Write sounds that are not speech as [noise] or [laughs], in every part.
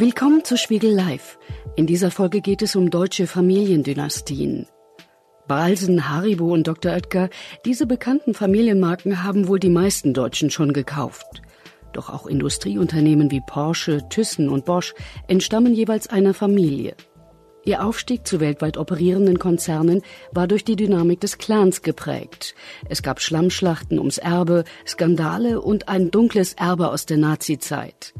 Willkommen zu Spiegel Live. In dieser Folge geht es um deutsche Familiendynastien. Balsen, Haribo und Dr. Oetker, diese bekannten Familienmarken haben wohl die meisten Deutschen schon gekauft. Doch auch Industrieunternehmen wie Porsche, Thyssen und Bosch entstammen jeweils einer Familie. Ihr Aufstieg zu weltweit operierenden Konzernen war durch die Dynamik des Clans geprägt. Es gab Schlammschlachten ums Erbe, Skandale und ein dunkles Erbe aus der Nazizeit.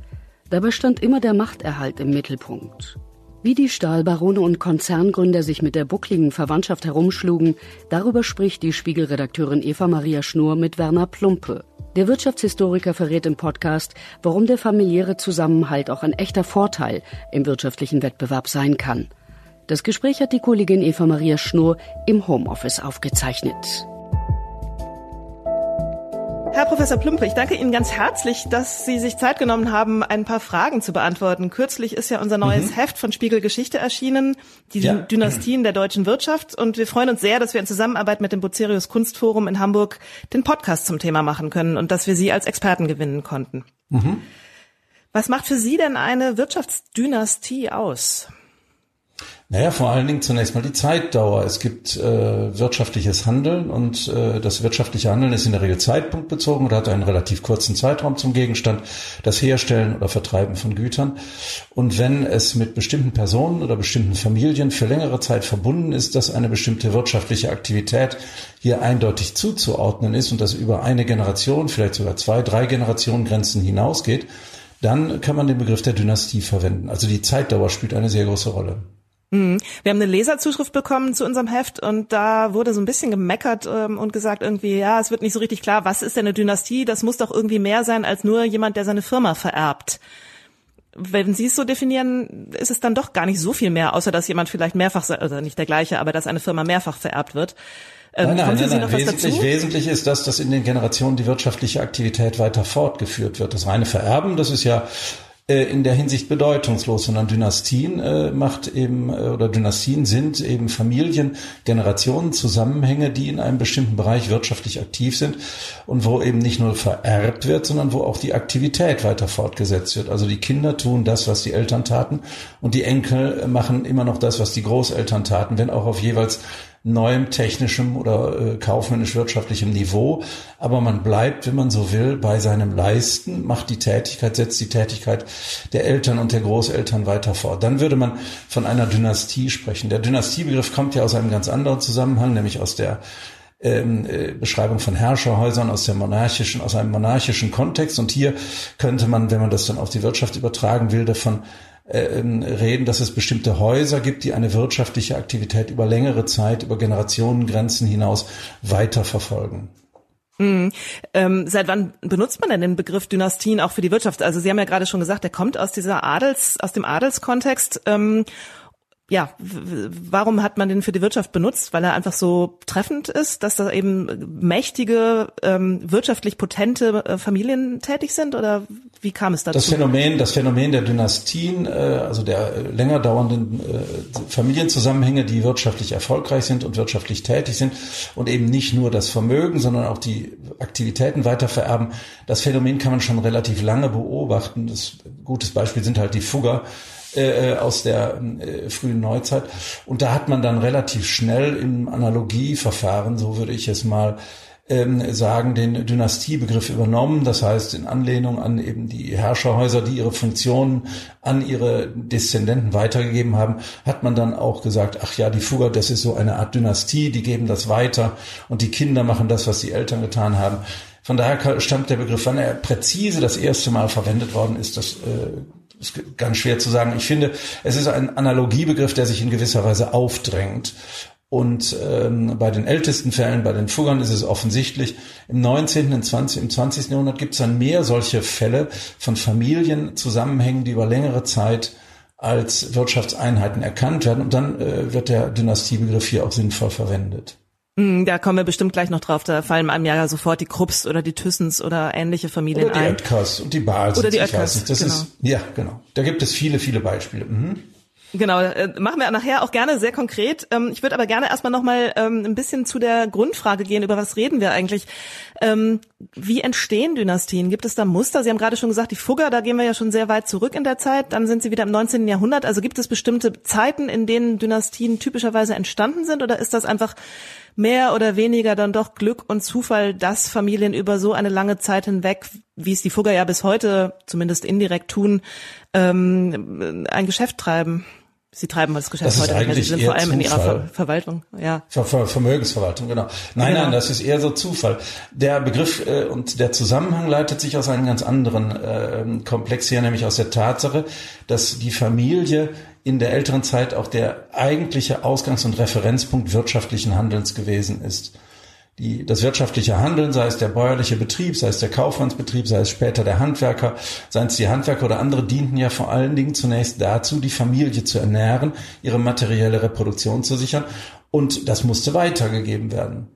Dabei stand immer der Machterhalt im Mittelpunkt. Wie die Stahlbarone und Konzerngründer sich mit der buckligen Verwandtschaft herumschlugen, darüber spricht die Spiegelredakteurin Eva Maria Schnur mit Werner Plumpe. Der Wirtschaftshistoriker verrät im Podcast, warum der familiäre Zusammenhalt auch ein echter Vorteil im wirtschaftlichen Wettbewerb sein kann. Das Gespräch hat die Kollegin Eva Maria Schnur im Homeoffice aufgezeichnet. Herr Professor Plumpe, ich danke Ihnen ganz herzlich, dass Sie sich Zeit genommen haben, ein paar Fragen zu beantworten. Kürzlich ist ja unser neues mhm. Heft von Spiegel Geschichte erschienen, die ja. Dynastien der deutschen Wirtschaft. Und wir freuen uns sehr, dass wir in Zusammenarbeit mit dem Bucerius Kunstforum in Hamburg den Podcast zum Thema machen können und dass wir Sie als Experten gewinnen konnten. Mhm. Was macht für Sie denn eine Wirtschaftsdynastie aus? Naja, vor allen Dingen zunächst mal die Zeitdauer. Es gibt äh, wirtschaftliches Handeln und äh, das wirtschaftliche Handeln ist in der Regel zeitpunktbezogen oder hat einen relativ kurzen Zeitraum zum Gegenstand, das Herstellen oder Vertreiben von Gütern. Und wenn es mit bestimmten Personen oder bestimmten Familien für längere Zeit verbunden ist, dass eine bestimmte wirtschaftliche Aktivität hier eindeutig zuzuordnen ist und das über eine Generation, vielleicht sogar zwei, drei Generationen Grenzen hinausgeht, dann kann man den Begriff der Dynastie verwenden. Also die Zeitdauer spielt eine sehr große Rolle. Mhm. Wir haben eine Leserzuschrift bekommen zu unserem Heft und da wurde so ein bisschen gemeckert ähm, und gesagt irgendwie, ja, es wird nicht so richtig klar, was ist denn eine Dynastie? Das muss doch irgendwie mehr sein als nur jemand, der seine Firma vererbt. Wenn Sie es so definieren, ist es dann doch gar nicht so viel mehr, außer dass jemand vielleicht mehrfach, also nicht der gleiche, aber dass eine Firma mehrfach vererbt wird. Ähm, nein, nein, nein, nein. Wesentlich, wesentlich ist das, dass in den Generationen die wirtschaftliche Aktivität weiter fortgeführt wird. Das reine Vererben, das ist ja in der Hinsicht bedeutungslos, sondern Dynastien äh, macht eben äh, oder Dynastien sind eben Familien, Generationen, Zusammenhänge, die in einem bestimmten Bereich wirtschaftlich aktiv sind und wo eben nicht nur vererbt wird, sondern wo auch die Aktivität weiter fortgesetzt wird. Also die Kinder tun das, was die Eltern taten und die Enkel machen immer noch das, was die Großeltern taten, wenn auch auf jeweils neuem technischem oder äh, kaufmännisch-wirtschaftlichem Niveau. Aber man bleibt, wenn man so will, bei seinem Leisten, macht die Tätigkeit, setzt die Tätigkeit der Eltern und der Großeltern weiter fort. Dann würde man von einer Dynastie sprechen. Der Dynastiebegriff kommt ja aus einem ganz anderen Zusammenhang, nämlich aus der ähm, äh, Beschreibung von Herrscherhäusern aus der monarchischen, aus einem monarchischen Kontext. Und hier könnte man, wenn man das dann auf die Wirtschaft übertragen will, davon reden, dass es bestimmte Häuser gibt, die eine wirtschaftliche Aktivität über längere Zeit, über Generationengrenzen hinaus weiterverfolgen. Mhm. Ähm, seit wann benutzt man denn den Begriff Dynastien auch für die Wirtschaft? Also Sie haben ja gerade schon gesagt, der kommt aus dieser Adels, aus dem Adelskontext. Ähm, ja, warum hat man den für die Wirtschaft benutzt? Weil er einfach so treffend ist, dass da eben mächtige, ähm, wirtschaftlich potente äh, Familien tätig sind? Oder wie kam es dazu? Das Phänomen, das Phänomen der Dynastien, äh, also der länger dauernden äh, Familienzusammenhänge, die wirtschaftlich erfolgreich sind und wirtschaftlich tätig sind und eben nicht nur das Vermögen, sondern auch die Aktivitäten weitervererben. Das Phänomen kann man schon relativ lange beobachten. Das gutes Beispiel sind halt die Fugger äh, aus der äh, frühen Neuzeit. Und da hat man dann relativ schnell im Analogieverfahren, so würde ich es mal ähm, sagen, den Dynastiebegriff übernommen. Das heißt, in Anlehnung an eben die Herrscherhäuser, die ihre Funktionen an ihre Deszendenten weitergegeben haben, hat man dann auch gesagt, ach ja, die Fugger, das ist so eine Art Dynastie, die geben das weiter und die Kinder machen das, was die Eltern getan haben. Von daher stammt der Begriff, wann er präzise das erste Mal verwendet worden ist, das äh, ist ganz schwer zu sagen. Ich finde, es ist ein Analogiebegriff, der sich in gewisser Weise aufdrängt. Und ähm, bei den ältesten Fällen, bei den Fuggern ist es offensichtlich, im 19., im 20., im 20. Jahrhundert gibt es dann mehr solche Fälle von Familienzusammenhängen, die über längere Zeit als Wirtschaftseinheiten erkannt werden. Und dann äh, wird der Dynastiebegriff hier auch sinnvoll verwendet. Hm, da kommen wir bestimmt gleich noch drauf. Da fallen einem ja sofort die Krupps oder die Thyssens oder ähnliche Familien oder die ein. Oetkers und die Balsens. Oder die Oetkers, Das genau. ist, ja, genau. Da gibt es viele, viele Beispiele. Mhm. Genau, äh, machen wir nachher auch gerne sehr konkret. Ähm, ich würde aber gerne erstmal nochmal ähm, ein bisschen zu der Grundfrage gehen, über was reden wir eigentlich? Ähm, wie entstehen Dynastien? Gibt es da Muster? Sie haben gerade schon gesagt, die Fugger, da gehen wir ja schon sehr weit zurück in der Zeit. Dann sind sie wieder im 19. Jahrhundert. Also gibt es bestimmte Zeiten, in denen Dynastien typischerweise entstanden sind? Oder ist das einfach mehr oder weniger dann doch Glück und Zufall, dass Familien über so eine lange Zeit hinweg, wie es die Fugger ja bis heute zumindest indirekt tun, ähm, ein Geschäft treiben? Sie treiben das Geschäft das heute nicht mehr. Sie sind vor allem Zufall. in ihrer Ver Verwaltung. Ja. Ver Ver Vermögensverwaltung, genau. Nein, genau. nein, das ist eher so Zufall. Der Begriff äh, und der Zusammenhang leitet sich aus einem ganz anderen äh, Komplex her, nämlich aus der Tatsache, dass die Familie in der älteren Zeit auch der eigentliche Ausgangs- und Referenzpunkt wirtschaftlichen Handelns gewesen ist die, das wirtschaftliche Handeln, sei es der bäuerliche Betrieb, sei es der Kaufmannsbetrieb, sei es später der Handwerker, seien es die Handwerker oder andere, dienten ja vor allen Dingen zunächst dazu, die Familie zu ernähren, ihre materielle Reproduktion zu sichern und das musste weitergegeben werden.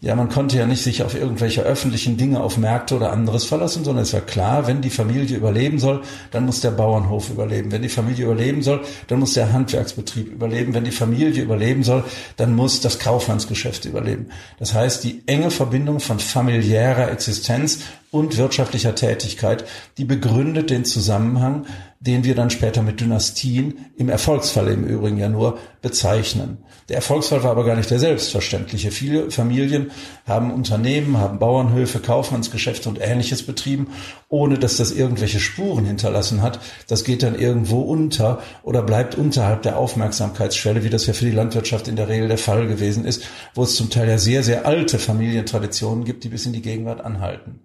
Ja, man konnte ja nicht sich auf irgendwelche öffentlichen Dinge, auf Märkte oder anderes verlassen, sondern es war klar, wenn die Familie überleben soll, dann muss der Bauernhof überleben. Wenn die Familie überleben soll, dann muss der Handwerksbetrieb überleben. Wenn die Familie überleben soll, dann muss das Kaufmannsgeschäft überleben. Das heißt, die enge Verbindung von familiärer Existenz und wirtschaftlicher Tätigkeit, die begründet den Zusammenhang, den wir dann später mit Dynastien im Erfolgsfall im Übrigen ja nur bezeichnen. Der Erfolgsfall war aber gar nicht der selbstverständliche. Viele Familien haben Unternehmen, haben Bauernhöfe, Kaufmannsgeschäfte und ähnliches betrieben, ohne dass das irgendwelche Spuren hinterlassen hat. Das geht dann irgendwo unter oder bleibt unterhalb der Aufmerksamkeitsschwelle, wie das ja für die Landwirtschaft in der Regel der Fall gewesen ist, wo es zum Teil ja sehr, sehr alte Familientraditionen gibt, die bis in die Gegenwart anhalten.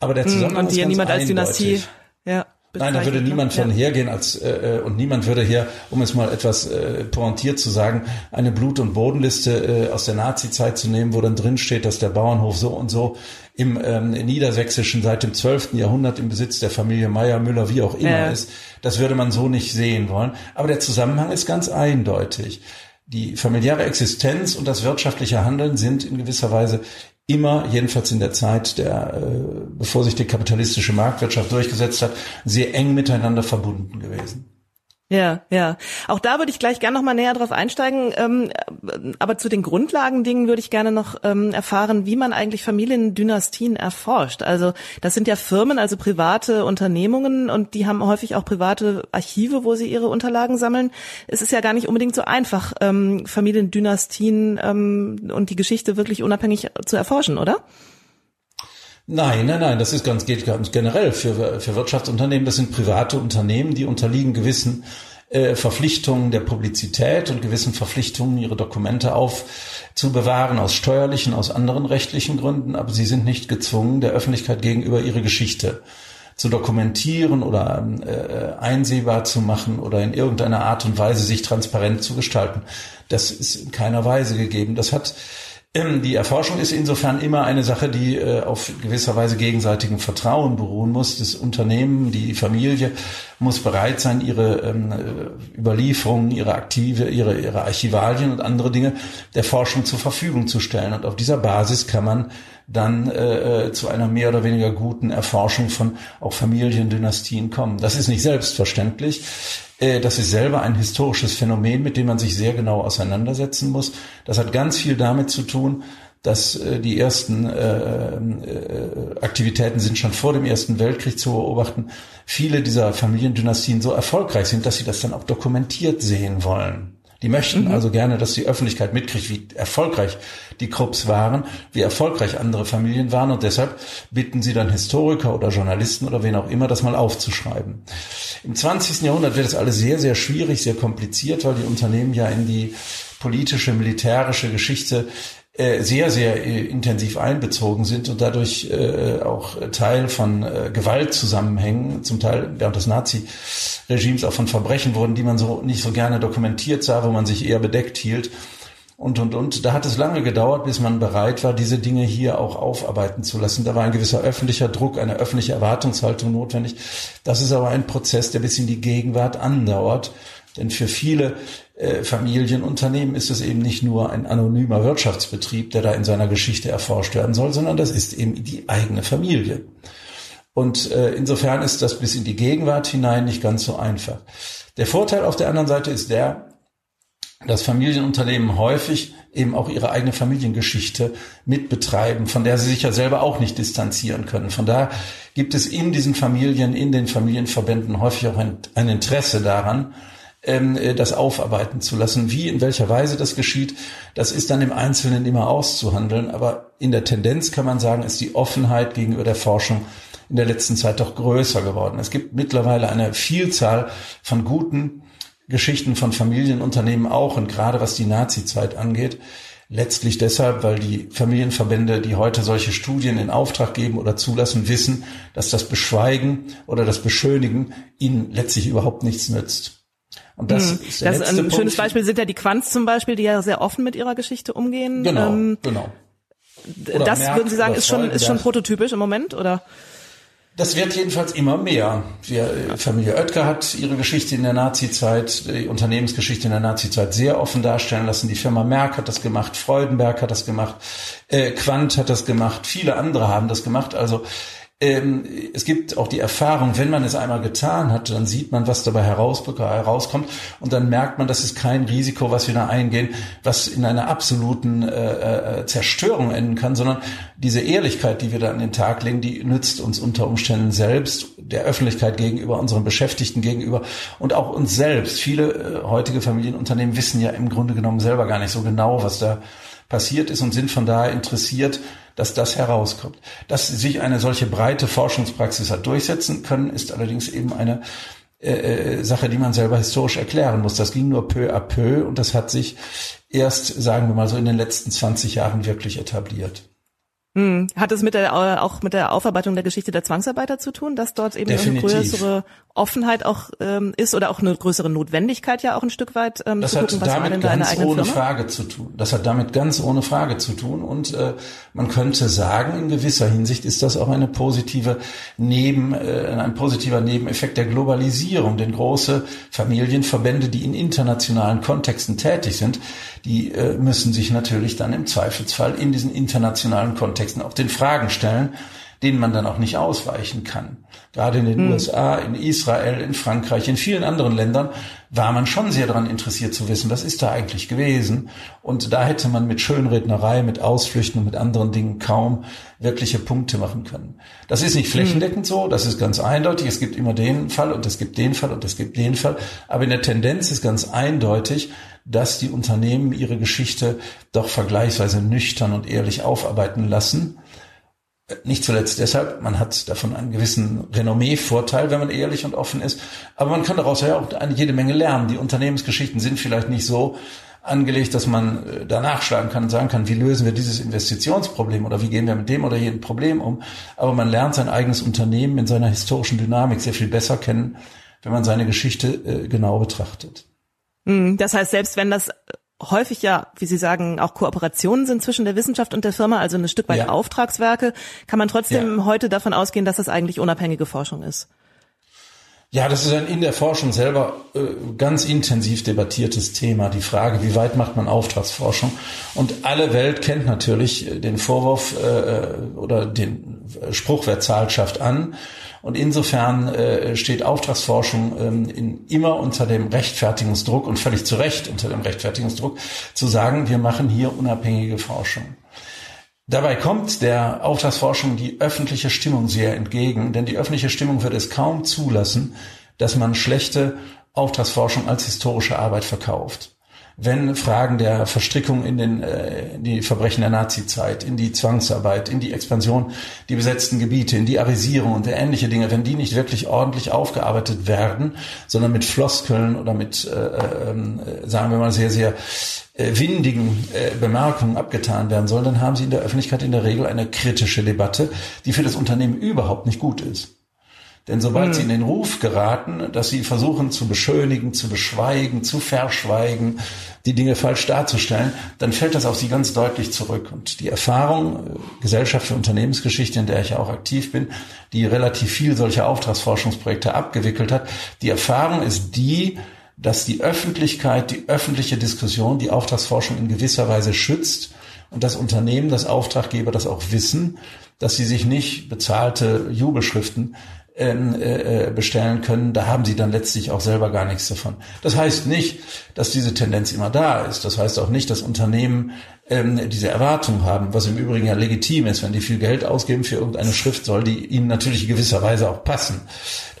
Aber der hm, Zusammenhang und die ist ja niemand eindeutig. als Dynastie. Ja. Nein, da würde niemand von ja. hergehen als äh, äh, und niemand würde hier, um es mal etwas äh, pointiert zu sagen, eine Blut- und Bodenliste äh, aus der Nazi-Zeit zu nehmen, wo dann drin steht, dass der Bauernhof so und so im ähm, Niedersächsischen seit dem 12. Jahrhundert im Besitz der Familie Meyer, Müller, wie auch immer ja. ist. Das würde man so nicht sehen wollen. Aber der Zusammenhang ist ganz eindeutig. Die familiäre Existenz und das wirtschaftliche Handeln sind in gewisser Weise immer, jedenfalls in der Zeit, der, äh, bevor sich die kapitalistische Marktwirtschaft durchgesetzt hat, sehr eng miteinander verbunden gewesen. Ja, ja. Auch da würde ich gleich gerne noch mal näher drauf einsteigen. Ähm, aber zu den Grundlagendingen würde ich gerne noch ähm, erfahren, wie man eigentlich Familiendynastien erforscht. Also das sind ja Firmen, also private Unternehmungen und die haben häufig auch private Archive, wo sie ihre Unterlagen sammeln. Es ist ja gar nicht unbedingt so einfach, ähm, Familiendynastien ähm, und die Geschichte wirklich unabhängig zu erforschen, oder? Nein, nein, nein, das ist ganz, geht ganz generell für, für Wirtschaftsunternehmen. Das sind private Unternehmen, die unterliegen gewissen äh, Verpflichtungen der Publizität und gewissen Verpflichtungen, ihre Dokumente aufzubewahren aus steuerlichen, aus anderen rechtlichen Gründen. Aber sie sind nicht gezwungen, der Öffentlichkeit gegenüber ihre Geschichte zu dokumentieren oder äh, einsehbar zu machen oder in irgendeiner Art und Weise sich transparent zu gestalten. Das ist in keiner Weise gegeben. Das hat die Erforschung ist insofern immer eine Sache, die äh, auf gewisser Weise gegenseitigem Vertrauen beruhen muss. Das Unternehmen, die Familie muss bereit sein, ihre ähm, äh, Überlieferungen, ihre Aktive, ihre, ihre Archivalien und andere Dinge der Forschung zur Verfügung zu stellen. Und auf dieser Basis kann man dann äh, äh zu einer mehr oder weniger guten Erforschung von auch Familiendynastien kommen. Das ist nicht selbstverständlich. Äh, das ist selber ein historisches Phänomen, mit dem man sich sehr genau auseinandersetzen muss. Das hat ganz viel damit zu tun, dass äh, die ersten äh, Aktivitäten sind schon vor dem Ersten Weltkrieg zu beobachten. Viele dieser Familiendynastien so erfolgreich sind, dass sie das dann auch dokumentiert sehen wollen. Die möchten mhm. also gerne, dass die Öffentlichkeit mitkriegt, wie erfolgreich die Krupps waren, wie erfolgreich andere Familien waren und deshalb bitten sie dann Historiker oder Journalisten oder wen auch immer, das mal aufzuschreiben. Im 20. Jahrhundert wird es alles sehr, sehr schwierig, sehr kompliziert, weil die Unternehmen ja in die politische, militärische Geschichte sehr, sehr äh, intensiv einbezogen sind und dadurch äh, auch Teil von Gewaltzusammenhängen, zum Teil während des Nazi-Regimes auch von Verbrechen wurden, die man so nicht so gerne dokumentiert sah, wo man sich eher bedeckt hielt. Und, und, und. Da hat es lange gedauert, bis man bereit war, diese Dinge hier auch aufarbeiten zu lassen. Da war ein gewisser öffentlicher Druck, eine öffentliche Erwartungshaltung notwendig. Das ist aber ein Prozess, der bis in die Gegenwart andauert. Denn für viele äh, Familienunternehmen ist es eben nicht nur ein anonymer Wirtschaftsbetrieb, der da in seiner Geschichte erforscht werden soll, sondern das ist eben die eigene Familie. Und äh, insofern ist das bis in die Gegenwart hinein nicht ganz so einfach. Der Vorteil auf der anderen Seite ist der, dass Familienunternehmen häufig eben auch ihre eigene Familiengeschichte mitbetreiben, von der sie sich ja selber auch nicht distanzieren können. Von daher gibt es in diesen Familien, in den Familienverbänden häufig auch ein, ein Interesse daran, ähm, äh, das aufarbeiten zu lassen. Wie, in welcher Weise das geschieht, das ist dann im Einzelnen immer auszuhandeln. Aber in der Tendenz kann man sagen, ist die Offenheit gegenüber der Forschung in der letzten Zeit doch größer geworden. Es gibt mittlerweile eine Vielzahl von guten Geschichten von Familienunternehmen auch und gerade was die Nazi-Zeit angeht. Letztlich deshalb, weil die Familienverbände, die heute solche Studien in Auftrag geben oder zulassen, wissen, dass das Beschweigen oder das Beschönigen ihnen letztlich überhaupt nichts nützt. Und das, hm. ist der das ein Punkt. schönes Beispiel sind ja die Quants zum Beispiel, die ja sehr offen mit ihrer Geschichte umgehen. Genau, ähm, genau. Oder das Merck würden Sie sagen, ist schon, ist schon prototypisch im Moment, oder? Das wird jedenfalls immer mehr. Die Familie Oetker hat ihre Geschichte in der Nazizeit, die Unternehmensgeschichte in der Nazizeit sehr offen darstellen lassen. Die Firma Merck hat das gemacht, Freudenberg hat das gemacht, äh, Quandt hat das gemacht, viele andere haben das gemacht. Also ähm, es gibt auch die Erfahrung, wenn man es einmal getan hat, dann sieht man, was dabei heraus, herauskommt und dann merkt man, das ist kein Risiko, was wir da eingehen, was in einer absoluten äh, äh, Zerstörung enden kann, sondern diese Ehrlichkeit, die wir da an den Tag legen, die nützt uns unter Umständen selbst, der Öffentlichkeit gegenüber, unseren Beschäftigten gegenüber und auch uns selbst. Viele äh, heutige Familienunternehmen wissen ja im Grunde genommen selber gar nicht so genau, was da passiert ist und sind von daher interessiert, dass das herauskommt. Dass sich eine solche breite Forschungspraxis hat durchsetzen können, ist allerdings eben eine äh, äh, Sache, die man selber historisch erklären muss. Das ging nur peu à peu und das hat sich erst, sagen wir mal so, in den letzten 20 Jahren wirklich etabliert. Hm. Hat es mit der, äh, auch mit der Aufarbeitung der Geschichte der Zwangsarbeiter zu tun, dass dort eben Definitiv. eine größere Offenheit auch ähm, ist oder auch eine größere Notwendigkeit ja auch ein Stück weit ähm, das zu gucken, was damit war ganz ohne Firma? Frage zu tun. Das hat damit ganz ohne Frage zu tun und äh, man könnte sagen, in gewisser Hinsicht ist das auch eine positive Neben, äh, ein positiver Nebeneffekt der Globalisierung, denn große Familienverbände, die in internationalen Kontexten tätig sind, die äh, müssen sich natürlich dann im Zweifelsfall in diesen internationalen Kontexten auch den Fragen stellen, denen man dann auch nicht ausweichen kann. Gerade in den hm. USA, in Israel, in Frankreich, in vielen anderen Ländern war man schon sehr daran interessiert zu wissen, was ist da eigentlich gewesen. Und da hätte man mit Schönrednerei, mit Ausflüchten und mit anderen Dingen kaum wirkliche Punkte machen können. Das ist nicht flächendeckend so, das ist ganz eindeutig. Es gibt immer den Fall und es gibt den Fall und es gibt den Fall. Aber in der Tendenz ist ganz eindeutig, dass die Unternehmen ihre Geschichte doch vergleichsweise nüchtern und ehrlich aufarbeiten lassen. Nicht zuletzt deshalb, man hat davon einen gewissen Renommee-Vorteil, wenn man ehrlich und offen ist. Aber man kann daraus ja auch eine jede Menge lernen. Die Unternehmensgeschichten sind vielleicht nicht so angelegt, dass man äh, danach schlagen kann und sagen kann, wie lösen wir dieses Investitionsproblem oder wie gehen wir mit dem oder jedem Problem um. Aber man lernt sein eigenes Unternehmen in seiner historischen Dynamik sehr viel besser kennen, wenn man seine Geschichte äh, genau betrachtet. Hm, das heißt, selbst wenn das häufig ja, wie Sie sagen, auch Kooperationen sind zwischen der Wissenschaft und der Firma, also ein Stück weit ja. Auftragswerke, kann man trotzdem ja. heute davon ausgehen, dass das eigentlich unabhängige Forschung ist. Ja, das ist ein in der Forschung selber äh, ganz intensiv debattiertes Thema. Die Frage, wie weit macht man Auftragsforschung? Und alle Welt kennt natürlich den Vorwurf äh, oder den Spruch, wer zahlt, schafft an. Und insofern äh, steht Auftragsforschung ähm, in, immer unter dem Rechtfertigungsdruck und völlig zu Recht unter dem Rechtfertigungsdruck zu sagen, wir machen hier unabhängige Forschung. Dabei kommt der Auftragsforschung die öffentliche Stimmung sehr entgegen, denn die öffentliche Stimmung wird es kaum zulassen, dass man schlechte Auftragsforschung als historische Arbeit verkauft wenn Fragen der Verstrickung in, den, äh, in die Verbrechen der Nazizeit, in die Zwangsarbeit, in die Expansion, die besetzten Gebiete, in die Arisierung und ähnliche Dinge, wenn die nicht wirklich ordentlich aufgearbeitet werden, sondern mit Floskeln oder mit, äh, äh, sagen wir mal, sehr, sehr äh, windigen äh, Bemerkungen abgetan werden sollen, dann haben sie in der Öffentlichkeit in der Regel eine kritische Debatte, die für das Unternehmen überhaupt nicht gut ist. Denn sobald mhm. sie in den Ruf geraten, dass sie versuchen zu beschönigen, zu beschweigen, zu verschweigen, die Dinge falsch darzustellen, dann fällt das auf sie ganz deutlich zurück. Und die Erfahrung, äh, Gesellschaft für Unternehmensgeschichte, in der ich ja auch aktiv bin, die relativ viel solcher Auftragsforschungsprojekte abgewickelt hat, die Erfahrung ist die, dass die Öffentlichkeit, die öffentliche Diskussion die Auftragsforschung in gewisser Weise schützt und das Unternehmen, das Auftraggeber das auch wissen, dass sie sich nicht bezahlte Jubelschriften äh, äh, bestellen können, da haben sie dann letztlich auch selber gar nichts davon. Das heißt nicht, dass diese Tendenz immer da ist. Das heißt auch nicht, dass Unternehmen ähm, diese Erwartung haben, was im Übrigen ja legitim ist. Wenn die viel Geld ausgeben für irgendeine Schrift, soll die ihnen natürlich in gewisser Weise auch passen.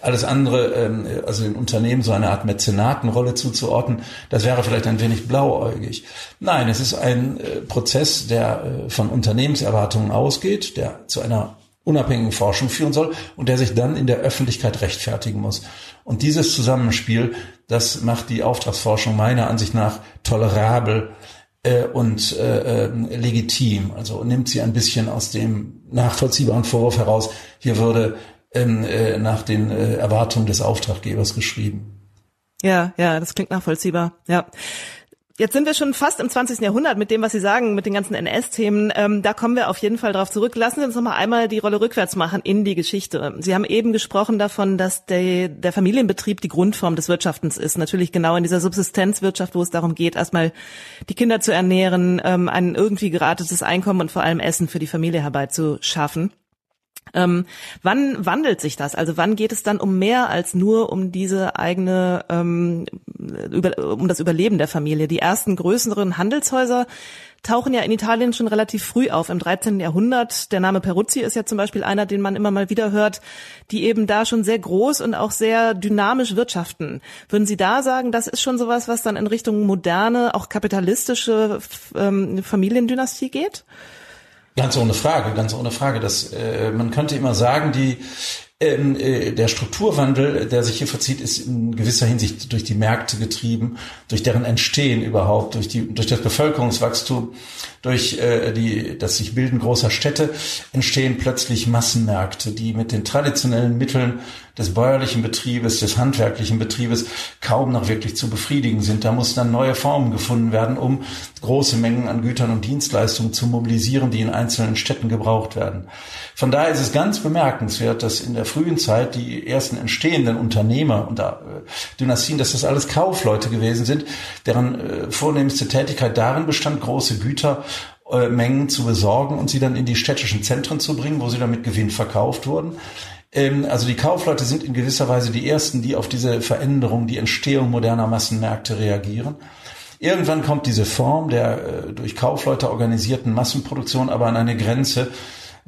Alles andere, ähm, also den Unternehmen so eine Art Mäzenatenrolle zuzuordnen, das wäre vielleicht ein wenig blauäugig. Nein, es ist ein äh, Prozess, der von Unternehmenserwartungen ausgeht, der zu einer unabhängigen Forschung führen soll und der sich dann in der Öffentlichkeit rechtfertigen muss. Und dieses Zusammenspiel, das macht die Auftragsforschung meiner Ansicht nach tolerabel äh, und äh, äh, legitim. Also nimmt sie ein bisschen aus dem nachvollziehbaren Vorwurf heraus, hier würde ähm, äh, nach den äh, Erwartungen des Auftraggebers geschrieben. Ja, ja, das klingt nachvollziehbar. Ja. Jetzt sind wir schon fast im 20. Jahrhundert mit dem, was Sie sagen, mit den ganzen NS-Themen. Ähm, da kommen wir auf jeden Fall drauf zurück. Lassen Sie uns noch mal einmal die Rolle rückwärts machen in die Geschichte. Sie haben eben gesprochen davon, dass der, der Familienbetrieb die Grundform des Wirtschaftens ist. Natürlich genau in dieser Subsistenzwirtschaft, wo es darum geht, erstmal die Kinder zu ernähren, ähm, ein irgendwie geratetes Einkommen und vor allem Essen für die Familie herbeizuschaffen. Ähm, wann wandelt sich das? Also wann geht es dann um mehr als nur um diese eigene, ähm, über, um das Überleben der Familie? Die ersten größeren Handelshäuser tauchen ja in Italien schon relativ früh auf, im 13. Jahrhundert. Der Name Peruzzi ist ja zum Beispiel einer, den man immer mal wieder hört, die eben da schon sehr groß und auch sehr dynamisch wirtschaften. Würden Sie da sagen, das ist schon sowas, was dann in Richtung moderne, auch kapitalistische ähm, Familiendynastie geht? Ganz ohne Frage, ganz ohne Frage. Das, äh, man könnte immer sagen, die ähm, äh, der Strukturwandel, der sich hier verzieht, ist in gewisser Hinsicht durch die Märkte getrieben, durch deren Entstehen überhaupt, durch die durch das Bevölkerungswachstum, durch äh, die das sich bilden großer Städte entstehen plötzlich Massenmärkte, die mit den traditionellen Mitteln des bäuerlichen Betriebes, des handwerklichen Betriebes kaum noch wirklich zu befriedigen sind. Da muss dann neue Formen gefunden werden, um große Mengen an Gütern und Dienstleistungen zu mobilisieren, die in einzelnen Städten gebraucht werden. Von daher ist es ganz bemerkenswert, dass in der frühen Zeit die ersten entstehenden Unternehmer und äh, Dynastien, dass das alles Kaufleute gewesen sind, deren äh, vornehmste Tätigkeit darin bestand, große Gütermengen äh, zu besorgen und sie dann in die städtischen Zentren zu bringen, wo sie dann mit Gewinn verkauft wurden. Ähm, also die Kaufleute sind in gewisser Weise die ersten, die auf diese Veränderung, die Entstehung moderner Massenmärkte reagieren. Irgendwann kommt diese Form der äh, durch Kaufleute organisierten Massenproduktion aber an eine Grenze,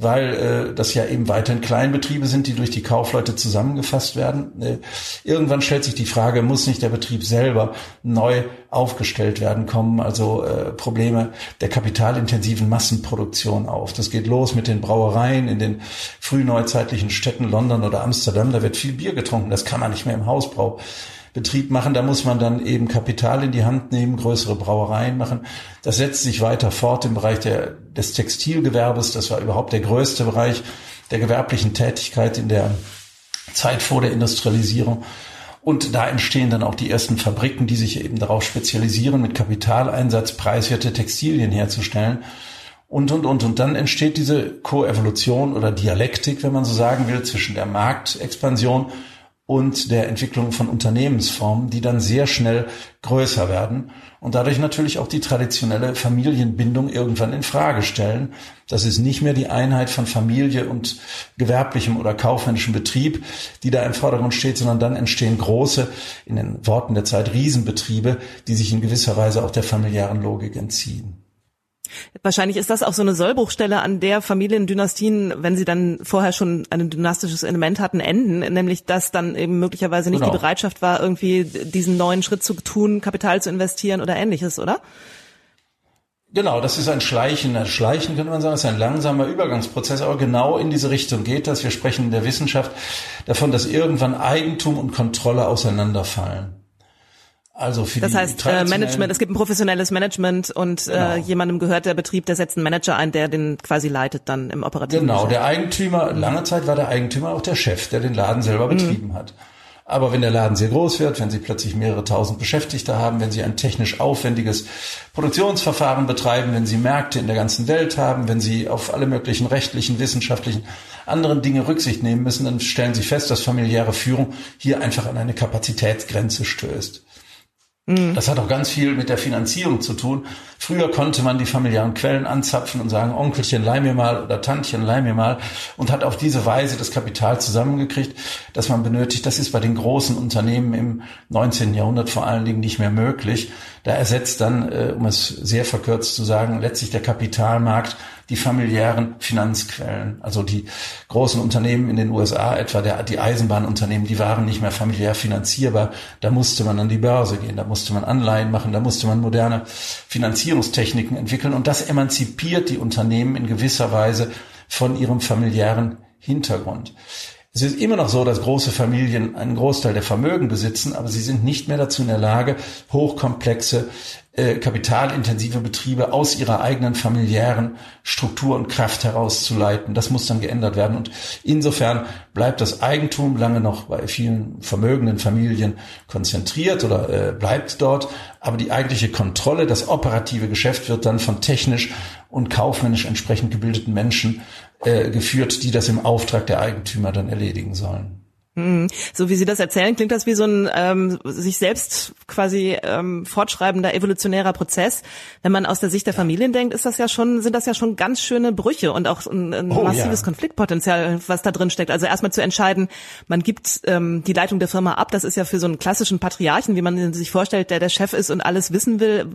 weil äh, das ja eben weiterhin Kleinbetriebe sind, die durch die Kaufleute zusammengefasst werden. Äh, irgendwann stellt sich die Frage, muss nicht der Betrieb selber neu aufgestellt werden, kommen also äh, Probleme der kapitalintensiven Massenproduktion auf. Das geht los mit den Brauereien in den frühneuzeitlichen Städten London oder Amsterdam. Da wird viel Bier getrunken, das kann man nicht mehr im Hausbrau Betrieb machen. Da muss man dann eben Kapital in die Hand nehmen, größere Brauereien machen. Das setzt sich weiter fort im Bereich der, des Textilgewerbes. Das war überhaupt der größte Bereich der gewerblichen Tätigkeit in der Zeit vor der Industrialisierung. Und da entstehen dann auch die ersten Fabriken, die sich eben darauf spezialisieren, mit Kapitaleinsatz preiswerte Textilien herzustellen. Und, und, und. Und dann entsteht diese Koevolution oder Dialektik, wenn man so sagen will, zwischen der Marktexpansion und der Entwicklung von Unternehmensformen, die dann sehr schnell größer werden und dadurch natürlich auch die traditionelle Familienbindung irgendwann in Frage stellen. Das ist nicht mehr die Einheit von Familie und gewerblichem oder kaufmännischem Betrieb, die da im Vordergrund steht, sondern dann entstehen große, in den Worten der Zeit Riesenbetriebe, die sich in gewisser Weise auch der familiären Logik entziehen. Wahrscheinlich ist das auch so eine Sollbruchstelle, an der Familiendynastien, wenn sie dann vorher schon ein dynastisches Element hatten, enden, nämlich dass dann eben möglicherweise nicht genau. die Bereitschaft war, irgendwie diesen neuen Schritt zu tun, Kapital zu investieren oder ähnliches, oder? Genau, das ist ein Schleichen. Ein Schleichen könnte man sagen, das ist ein langsamer Übergangsprozess, aber genau in diese Richtung geht das. Wir sprechen in der Wissenschaft davon, dass irgendwann Eigentum und Kontrolle auseinanderfallen. Also für das heißt äh, Management, es gibt ein professionelles Management und äh, genau. äh, jemandem gehört der Betrieb, der setzt einen Manager ein, der den quasi leitet dann im operativen Genau, Geschäft. der Eigentümer, lange Zeit war der Eigentümer auch der Chef, der den Laden selber mhm. betrieben hat. Aber wenn der Laden sehr groß wird, wenn Sie plötzlich mehrere tausend Beschäftigte haben, wenn Sie ein technisch aufwendiges Produktionsverfahren betreiben, wenn Sie Märkte in der ganzen Welt haben, wenn Sie auf alle möglichen rechtlichen, wissenschaftlichen, anderen Dinge Rücksicht nehmen müssen, dann stellen Sie fest, dass familiäre Führung hier einfach an eine Kapazitätsgrenze stößt. Mhm. Das hat auch ganz viel mit der Finanzierung zu tun. Früher konnte man die familiären Quellen anzapfen und sagen, Onkelchen, leih mir mal oder Tantchen, leih mir mal und hat auf diese Weise das Kapital zusammengekriegt, das man benötigt. Das ist bei den großen Unternehmen im 19. Jahrhundert vor allen Dingen nicht mehr möglich. Da ersetzt dann, äh, um es sehr verkürzt zu sagen, letztlich der Kapitalmarkt die familiären Finanzquellen. Also die großen Unternehmen in den USA, etwa der, die Eisenbahnunternehmen, die waren nicht mehr familiär finanzierbar. Da musste man an die Börse gehen, da musste man Anleihen machen, da musste man moderne Finanzierungstechniken entwickeln. Und das emanzipiert die Unternehmen in gewisser Weise von ihrem familiären Hintergrund. Es ist immer noch so, dass große Familien einen Großteil der Vermögen besitzen, aber sie sind nicht mehr dazu in der Lage, hochkomplexe äh, kapitalintensive Betriebe aus ihrer eigenen familiären Struktur und Kraft herauszuleiten. Das muss dann geändert werden. Und insofern bleibt das Eigentum lange noch bei vielen vermögenden Familien konzentriert oder äh, bleibt dort. Aber die eigentliche Kontrolle, das operative Geschäft wird dann von technisch und kaufmännisch entsprechend gebildeten Menschen äh, geführt, die das im Auftrag der Eigentümer dann erledigen sollen. Mhm. So wie Sie das erzählen, klingt das wie so ein ähm, sich selbst quasi ähm, fortschreibender evolutionärer Prozess. Wenn man aus der Sicht der Familien denkt, ist das ja schon, sind das ja schon ganz schöne Brüche und auch ein, ein oh, massives ja. Konfliktpotenzial, was da drin steckt. Also erstmal zu entscheiden, man gibt ähm, die Leitung der Firma ab. Das ist ja für so einen klassischen Patriarchen, wie man sich vorstellt, der der Chef ist und alles wissen will,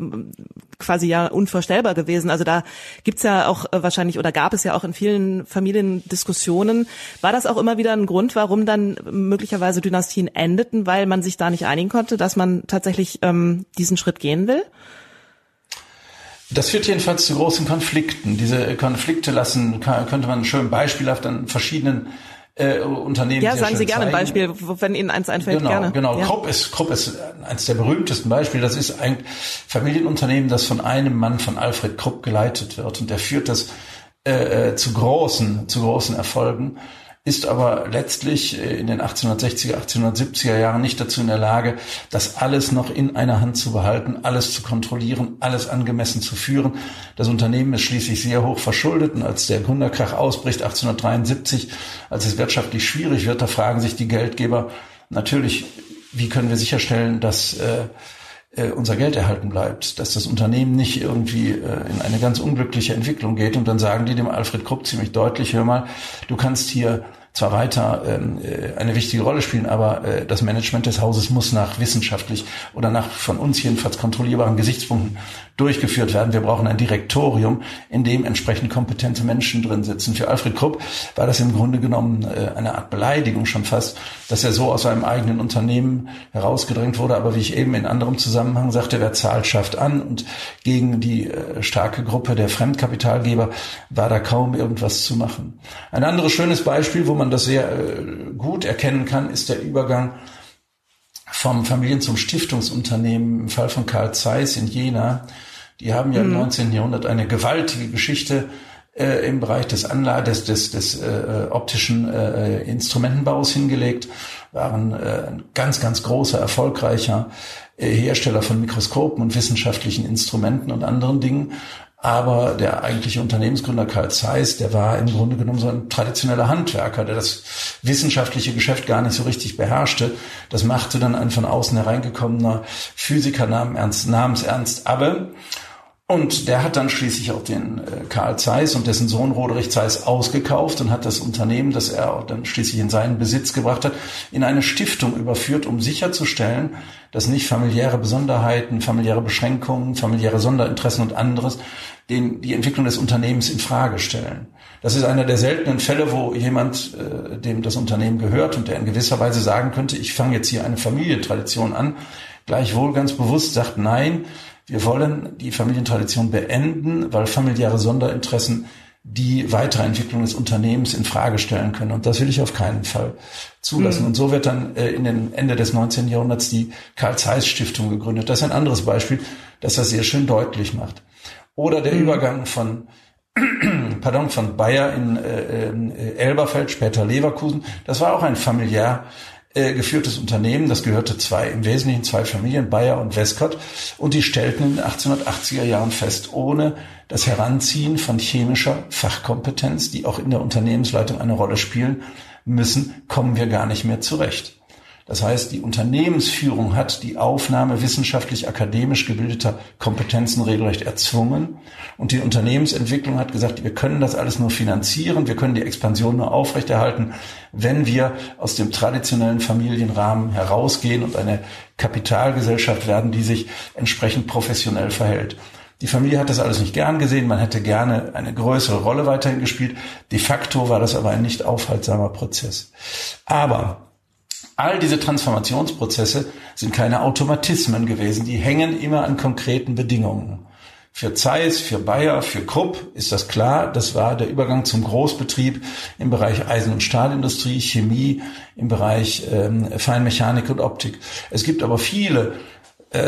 quasi ja unvorstellbar gewesen. Also da gibt's ja auch äh, wahrscheinlich oder gab es ja auch in vielen Familien Diskussionen. War das auch immer wieder ein Grund, warum dann möglicherweise Dynastien endeten, weil man sich da nicht einigen konnte, dass man tatsächlich ähm, diesen Schritt gehen will? Das führt jedenfalls zu großen Konflikten. Diese Konflikte lassen, könnte man schön beispielhaft an verschiedenen äh, Unternehmen. Ja, sagen Sie gerne ein Beispiel, wenn Ihnen eins einfällt. Genau, gerne. genau. Ja. Krupp ist, Krupp ist eines der berühmtesten Beispiele. Das ist ein Familienunternehmen, das von einem Mann, von Alfred Krupp geleitet wird. Und der führt das äh, äh zu großen, zu großen Erfolgen ist aber letztlich äh, in den 1860er, 1870er Jahren nicht dazu in der Lage, das alles noch in einer Hand zu behalten, alles zu kontrollieren, alles angemessen zu führen. Das Unternehmen ist schließlich sehr hoch verschuldet und als der Gründerkrach ausbricht 1873, als es wirtschaftlich schwierig wird, da fragen sich die Geldgeber natürlich, wie können wir sicherstellen, dass äh, äh, unser Geld erhalten bleibt, dass das Unternehmen nicht irgendwie äh, in eine ganz unglückliche Entwicklung geht. Und dann sagen die dem Alfred Krupp ziemlich deutlich, hör mal, du kannst hier zwar weiter ähm, äh, eine wichtige Rolle spielen, aber äh, das Management des Hauses muss nach wissenschaftlich oder nach von uns jedenfalls kontrollierbaren Gesichtspunkten durchgeführt werden. Wir brauchen ein Direktorium, in dem entsprechend kompetente Menschen drin sitzen. Für Alfred Krupp war das im Grunde genommen äh, eine Art Beleidigung schon fast, dass er so aus seinem eigenen Unternehmen herausgedrängt wurde. Aber wie ich eben in anderem Zusammenhang sagte, wer zahlt, schafft an. Und gegen die äh, starke Gruppe der Fremdkapitalgeber war da kaum irgendwas zu machen. Ein anderes schönes Beispiel, wo man das sehr äh, gut erkennen kann, ist der Übergang vom Familien- zum Stiftungsunternehmen im Fall von Karl Zeiss in Jena. Die haben ja mhm. im 19. Jahrhundert eine gewaltige Geschichte äh, im Bereich des Anlage, des, des, des äh, optischen äh, Instrumentenbaus hingelegt, waren äh, ein ganz, ganz großer, erfolgreicher äh, Hersteller von Mikroskopen und wissenschaftlichen Instrumenten und anderen Dingen aber der eigentliche Unternehmensgründer Karl Zeiss, der war im Grunde genommen so ein traditioneller Handwerker, der das wissenschaftliche Geschäft gar nicht so richtig beherrschte. Das machte dann ein von außen hereingekommener Physiker namens Ernst Abbe. Und der hat dann schließlich auch den äh, Karl Zeiss und dessen Sohn Roderich Zeiss ausgekauft und hat das Unternehmen, das er dann schließlich in seinen Besitz gebracht hat, in eine Stiftung überführt, um sicherzustellen, dass nicht familiäre Besonderheiten, familiäre Beschränkungen, familiäre Sonderinteressen und anderes den, die Entwicklung des Unternehmens in Frage stellen. Das ist einer der seltenen Fälle, wo jemand, äh, dem das Unternehmen gehört und der in gewisser Weise sagen könnte, ich fange jetzt hier eine Familientradition an, gleichwohl ganz bewusst sagt, nein, wir wollen die Familientradition beenden, weil familiäre Sonderinteressen die weitere Entwicklung des Unternehmens in Frage stellen können. Und das will ich auf keinen Fall zulassen. Mhm. Und so wird dann äh, in den Ende des 19. Jahrhunderts die Karl Zeiss Stiftung gegründet. Das ist ein anderes Beispiel, das das sehr schön deutlich macht. Oder der mhm. Übergang von [clears throat] pardon, von Bayer in äh, äh, Elberfeld, später Leverkusen. Das war auch ein familiär äh, geführtes Unternehmen. Das gehörte zwei, im Wesentlichen zwei Familien, Bayer und Westcott. Und die stellten in den 1880er Jahren fest, ohne das Heranziehen von chemischer Fachkompetenz, die auch in der Unternehmensleitung eine Rolle spielen müssen, kommen wir gar nicht mehr zurecht. Das heißt, die Unternehmensführung hat die Aufnahme wissenschaftlich akademisch gebildeter Kompetenzen regelrecht erzwungen. Und die Unternehmensentwicklung hat gesagt, wir können das alles nur finanzieren, wir können die Expansion nur aufrechterhalten, wenn wir aus dem traditionellen Familienrahmen herausgehen und eine Kapitalgesellschaft werden, die sich entsprechend professionell verhält. Die Familie hat das alles nicht gern gesehen, man hätte gerne eine größere Rolle weiterhin gespielt. De facto war das aber ein nicht aufhaltsamer Prozess. Aber All diese Transformationsprozesse sind keine Automatismen gewesen, die hängen immer an konkreten Bedingungen. Für Zeiss, für Bayer, für Krupp ist das klar. Das war der Übergang zum Großbetrieb im Bereich Eisen- und Stahlindustrie, Chemie, im Bereich ähm, Feinmechanik und Optik. Es gibt aber viele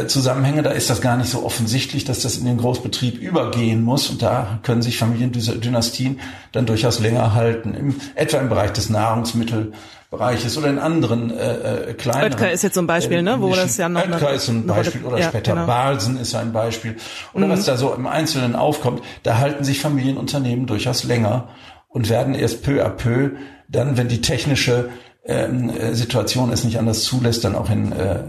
Zusammenhänge, da ist das gar nicht so offensichtlich, dass das in den Großbetrieb übergehen muss. Und da können sich Familiendynastien dann durchaus länger halten. Im, etwa im Bereich des Nahrungsmittel, Bereiches oder in anderen äh, äh, kleineren. Oetker ist jetzt so ein Beispiel, ne, wo das ja noch Oetker ist ein Beispiel oder ja, später genau. Balsen ist ein Beispiel oder mhm. was da so im Einzelnen aufkommt. Da halten sich Familienunternehmen durchaus länger und werden erst peu à peu dann, wenn die technische ähm, äh, Situation es nicht anders zulässt, dann auch in äh,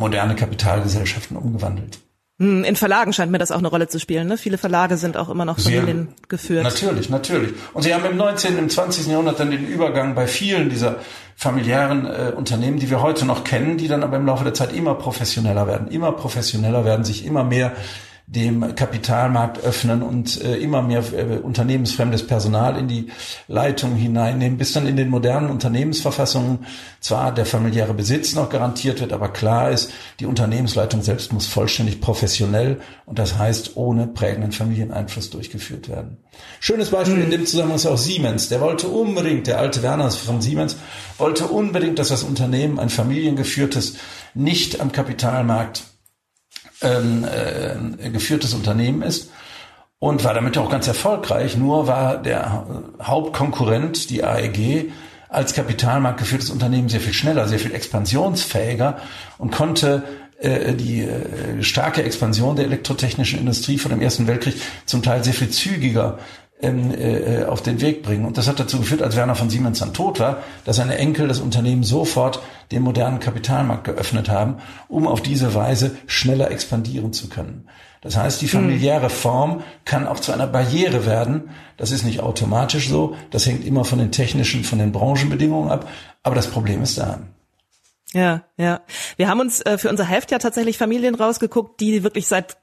moderne Kapitalgesellschaften umgewandelt. Hm, in Verlagen scheint mir das auch eine Rolle zu spielen. Ne? Viele Verlage sind auch immer noch familiengeführt. Natürlich, natürlich. Und sie haben im 19., im 20. Jahrhundert dann den Übergang bei vielen dieser familiären äh, Unternehmen, die wir heute noch kennen, die dann aber im Laufe der Zeit immer professioneller werden, immer professioneller werden, sich immer mehr dem Kapitalmarkt öffnen und äh, immer mehr äh, unternehmensfremdes Personal in die Leitung hineinnehmen, bis dann in den modernen Unternehmensverfassungen zwar der familiäre Besitz noch garantiert wird, aber klar ist, die Unternehmensleitung selbst muss vollständig professionell und das heißt ohne prägenden Familieneinfluss durchgeführt werden. Schönes Beispiel in dem Zusammenhang ist auch Siemens. Der wollte unbedingt, der alte Werner von Siemens, wollte unbedingt, dass das Unternehmen ein familiengeführtes, nicht am Kapitalmarkt ähm, äh, geführtes Unternehmen ist und war damit auch ganz erfolgreich. Nur war der Hauptkonkurrent, die AEG, als kapitalmarktgeführtes Unternehmen sehr viel schneller, sehr viel expansionsfähiger und konnte äh, die äh, starke Expansion der elektrotechnischen Industrie vor dem Ersten Weltkrieg zum Teil sehr viel zügiger ähm, äh, auf den Weg bringen. Und das hat dazu geführt, als Werner von Siemens dann tot war, dass seine Enkel das Unternehmen sofort den modernen Kapitalmarkt geöffnet haben, um auf diese Weise schneller expandieren zu können. Das heißt, die hm. familiäre Form kann auch zu einer Barriere werden. Das ist nicht automatisch so. Das hängt immer von den technischen, von den Branchenbedingungen ab. Aber das Problem ist da. Ja, ja. Wir haben uns äh, für unser Heft ja tatsächlich Familien rausgeguckt, die wirklich seit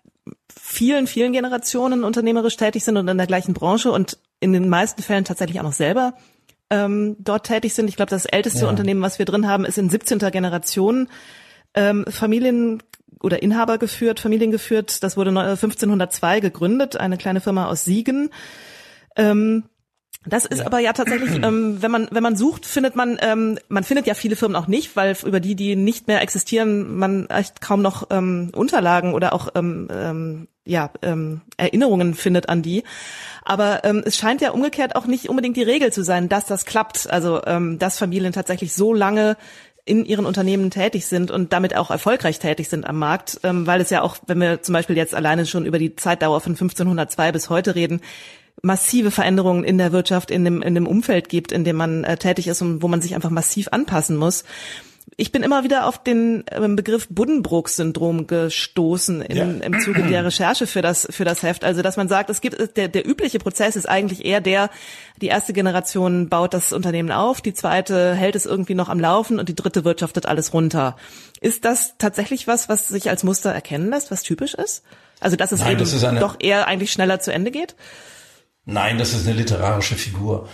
vielen, vielen Generationen unternehmerisch tätig sind und in der gleichen Branche und in den meisten Fällen tatsächlich auch noch selber ähm, dort tätig sind. Ich glaube, das älteste ja. Unternehmen, was wir drin haben, ist in 17. Generation ähm, Familien oder Inhaber geführt, Familien geführt. Das wurde 1502 gegründet, eine kleine Firma aus Siegen. Ähm, das ist ja. aber ja tatsächlich, [clears throat] ähm, wenn man wenn man sucht, findet man ähm, man findet ja viele Firmen auch nicht, weil über die die nicht mehr existieren, man echt kaum noch ähm, Unterlagen oder auch ähm, ähm, ja ähm, Erinnerungen findet an die. Aber ähm, es scheint ja umgekehrt auch nicht unbedingt die Regel zu sein, dass das klappt. Also ähm, dass Familien tatsächlich so lange in ihren Unternehmen tätig sind und damit auch erfolgreich tätig sind am Markt, ähm, weil es ja auch, wenn wir zum Beispiel jetzt alleine schon über die Zeitdauer von 1502 bis heute reden, massive Veränderungen in der Wirtschaft, in dem, in dem Umfeld gibt, in dem man äh, tätig ist und wo man sich einfach massiv anpassen muss. Ich bin immer wieder auf den äh, Begriff Buddenbrook-Syndrom gestoßen in, ja. im Zuge der Recherche für das, für das Heft. Also, dass man sagt, es gibt, der, der übliche Prozess ist eigentlich eher der, die erste Generation baut das Unternehmen auf, die zweite hält es irgendwie noch am Laufen und die dritte wirtschaftet alles runter. Ist das tatsächlich was, was sich als Muster erkennen lässt, was typisch ist? Also, dass es Nein, eben das doch eher eigentlich schneller zu Ende geht? Nein, das ist eine literarische Figur.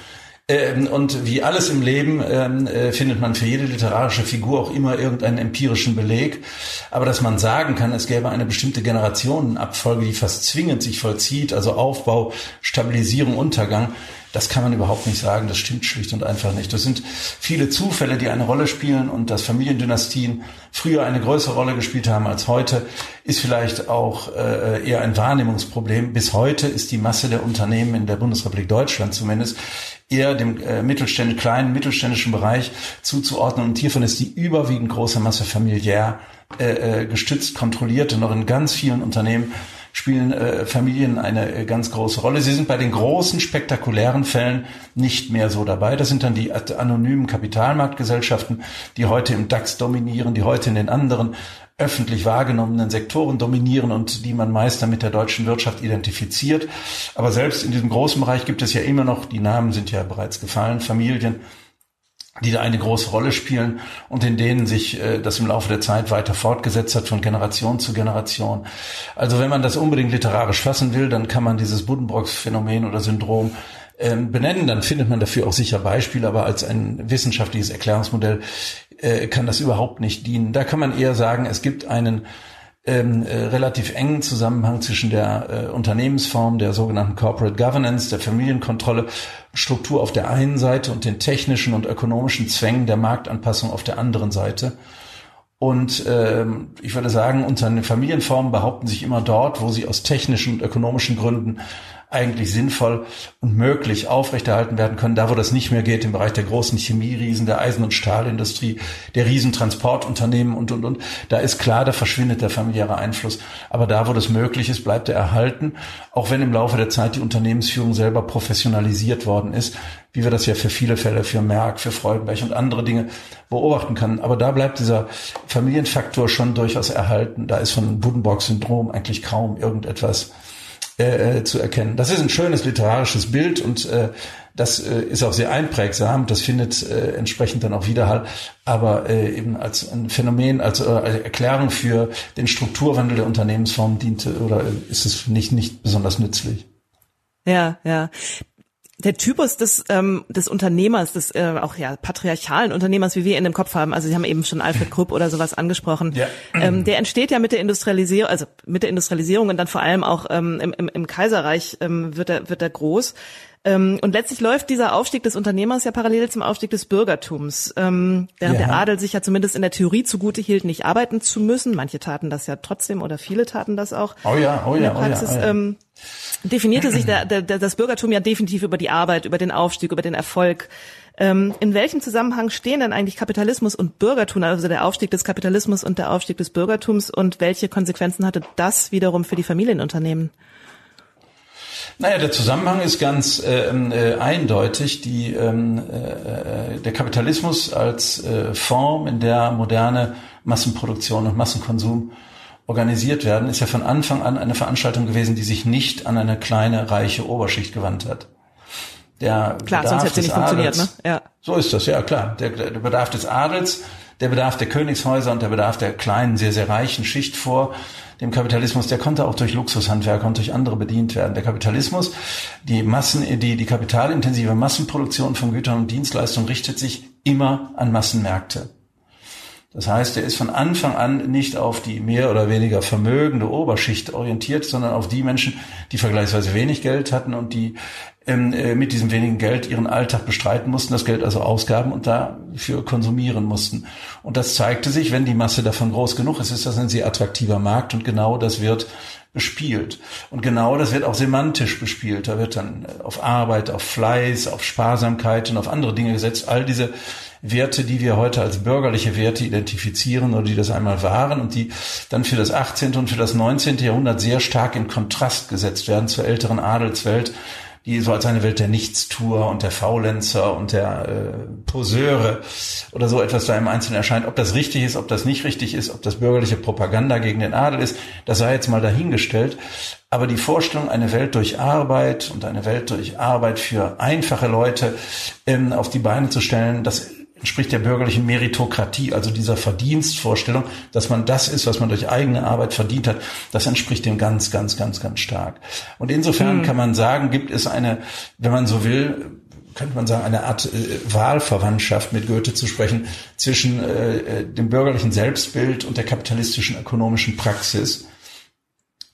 Ähm, und wie alles im Leben ähm, äh, findet man für jede literarische Figur auch immer irgendeinen empirischen Beleg. Aber dass man sagen kann, es gäbe eine bestimmte Generationenabfolge, die fast zwingend sich vollzieht, also Aufbau, Stabilisierung, Untergang, das kann man überhaupt nicht sagen. Das stimmt schlicht und einfach nicht. Das sind viele Zufälle, die eine Rolle spielen und dass Familiendynastien früher eine größere Rolle gespielt haben als heute, ist vielleicht auch äh, eher ein Wahrnehmungsproblem. Bis heute ist die Masse der Unternehmen in der Bundesrepublik Deutschland zumindest eher dem äh, mittelständ kleinen mittelständischen Bereich zuzuordnen und hiervon ist die überwiegend große Masse familiär äh, äh, gestützt, kontrolliert und noch in ganz vielen Unternehmen spielen äh, Familien eine äh, ganz große Rolle. Sie sind bei den großen, spektakulären Fällen nicht mehr so dabei. Das sind dann die anonymen Kapitalmarktgesellschaften, die heute im DAX dominieren, die heute in den anderen öffentlich wahrgenommenen Sektoren dominieren und die man meist dann mit der deutschen Wirtschaft identifiziert. Aber selbst in diesem großen Bereich gibt es ja immer noch, die Namen sind ja bereits gefallen, Familien, die da eine große Rolle spielen und in denen sich äh, das im Laufe der Zeit weiter fortgesetzt hat von Generation zu Generation. Also wenn man das unbedingt literarisch fassen will, dann kann man dieses Buddenbrooks-Phänomen oder Syndrom ähm, benennen, dann findet man dafür auch sicher Beispiele, aber als ein wissenschaftliches Erklärungsmodell äh, kann das überhaupt nicht dienen. Da kann man eher sagen, es gibt einen ähm, äh, relativ engen Zusammenhang zwischen der äh, Unternehmensform, der sogenannten Corporate Governance, der Familienkontrolle, Struktur auf der einen Seite und den technischen und ökonomischen Zwängen der Marktanpassung auf der anderen Seite. Und ähm, ich würde sagen, Unterne Familienformen behaupten sich immer dort, wo sie aus technischen und ökonomischen Gründen eigentlich sinnvoll und möglich aufrechterhalten werden können. Da, wo das nicht mehr geht, im Bereich der großen Chemieriesen, der Eisen- und Stahlindustrie, der Riesentransportunternehmen und, und, und, da ist klar, da verschwindet der familiäre Einfluss. Aber da, wo das möglich ist, bleibt er erhalten, auch wenn im Laufe der Zeit die Unternehmensführung selber professionalisiert worden ist, wie wir das ja für viele Fälle, für Merck, für Freudenberg und andere Dinge beobachten können. Aber da bleibt dieser Familienfaktor schon durchaus erhalten. Da ist von Buddenbrock-Syndrom eigentlich kaum irgendetwas äh, äh, zu erkennen. Das ist ein schönes literarisches Bild und äh, das äh, ist auch sehr einprägsam. Das findet äh, entsprechend dann auch Widerhall, aber äh, eben als ein Phänomen, als äh, Erklärung für den Strukturwandel der Unternehmensform diente oder ist es nicht nicht besonders nützlich. Ja, ja der Typus des, ähm, des Unternehmers, des äh, auch ja patriarchalen Unternehmers, wie wir ihn im Kopf haben, also Sie haben eben schon Alfred Krupp oder sowas angesprochen, ja. ähm, der entsteht ja mit der Industrialisierung, also mit der Industrialisierung und dann vor allem auch ähm, im, im, im Kaiserreich ähm, wird er wird er groß. Ähm, und letztlich läuft dieser Aufstieg des Unternehmers ja parallel zum Aufstieg des Bürgertums. Ähm, während ja. der Adel sich ja zumindest in der Theorie zugute hielt, nicht arbeiten zu müssen. Manche taten das ja trotzdem oder viele taten das auch. Oh ja, oh ja, in der Praxis. Oh ja, oh ja. Ähm, definierte sich der, der, das Bürgertum ja definitiv über die Arbeit, über den Aufstieg, über den Erfolg. Ähm, in welchem Zusammenhang stehen denn eigentlich Kapitalismus und Bürgertum, also der Aufstieg des Kapitalismus und der Aufstieg des Bürgertums und welche Konsequenzen hatte das wiederum für die Familienunternehmen? Naja, der Zusammenhang ist ganz äh, äh, eindeutig. Die, ähm, äh, der Kapitalismus als äh, Form, in der moderne Massenproduktion und Massenkonsum organisiert werden, ist ja von Anfang an eine Veranstaltung gewesen, die sich nicht an eine kleine, reiche Oberschicht gewandt hat. Der klar, Bedarf sonst hätte sie nicht funktioniert, ne? Ja. So ist das, ja klar. Der, der Bedarf des Adels, der Bedarf der Königshäuser und der Bedarf der kleinen, sehr, sehr reichen Schicht vor dem Kapitalismus, der konnte auch durch Luxushandwerker und durch andere bedient werden. Der Kapitalismus, die Massen, die, die kapitalintensive Massenproduktion von Gütern und Dienstleistungen richtet sich immer an Massenmärkte. Das heißt, er ist von Anfang an nicht auf die mehr oder weniger vermögende Oberschicht orientiert, sondern auf die Menschen, die vergleichsweise wenig Geld hatten und die ähm, äh, mit diesem wenigen Geld ihren Alltag bestreiten mussten, das Geld also ausgaben und dafür konsumieren mussten. Und das zeigte sich, wenn die Masse davon groß genug ist, ist das ein sehr attraktiver Markt und genau das wird bespielt. Und genau das wird auch semantisch bespielt. Da wird dann auf Arbeit, auf Fleiß, auf Sparsamkeit und auf andere Dinge gesetzt. All diese Werte, die wir heute als bürgerliche Werte identifizieren oder die das einmal waren und die dann für das 18. und für das 19. Jahrhundert sehr stark in Kontrast gesetzt werden zur älteren Adelswelt, die so als eine Welt der Nichtstuer und der Faulenzer und der äh, Poseure oder so etwas da im Einzelnen erscheint. Ob das richtig ist, ob das nicht richtig ist, ob das bürgerliche Propaganda gegen den Adel ist, das sei jetzt mal dahingestellt. Aber die Vorstellung, eine Welt durch Arbeit und eine Welt durch Arbeit für einfache Leute ähm, auf die Beine zu stellen, das entspricht der bürgerlichen Meritokratie, also dieser Verdienstvorstellung, dass man das ist, was man durch eigene Arbeit verdient hat, das entspricht dem ganz, ganz, ganz, ganz stark. Und insofern hm. kann man sagen, gibt es eine, wenn man so will, könnte man sagen, eine Art äh, Wahlverwandtschaft mit Goethe zu sprechen zwischen äh, äh dem bürgerlichen Selbstbild und der kapitalistischen ökonomischen Praxis,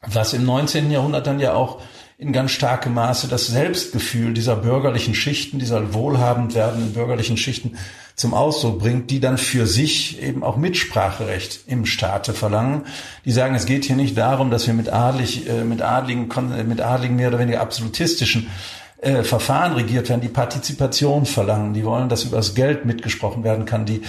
was im 19. Jahrhundert dann ja auch in ganz starkem Maße das Selbstgefühl dieser bürgerlichen Schichten, dieser wohlhabend werdenden bürgerlichen Schichten zum Ausdruck bringt, die dann für sich eben auch Mitspracherecht im Staate verlangen. Die sagen, es geht hier nicht darum, dass wir mit adlig, äh, mit adligen, mit adligen mehr oder weniger absolutistischen äh, Verfahren regiert werden, die Partizipation verlangen. Die wollen, dass über das Geld mitgesprochen werden kann. Die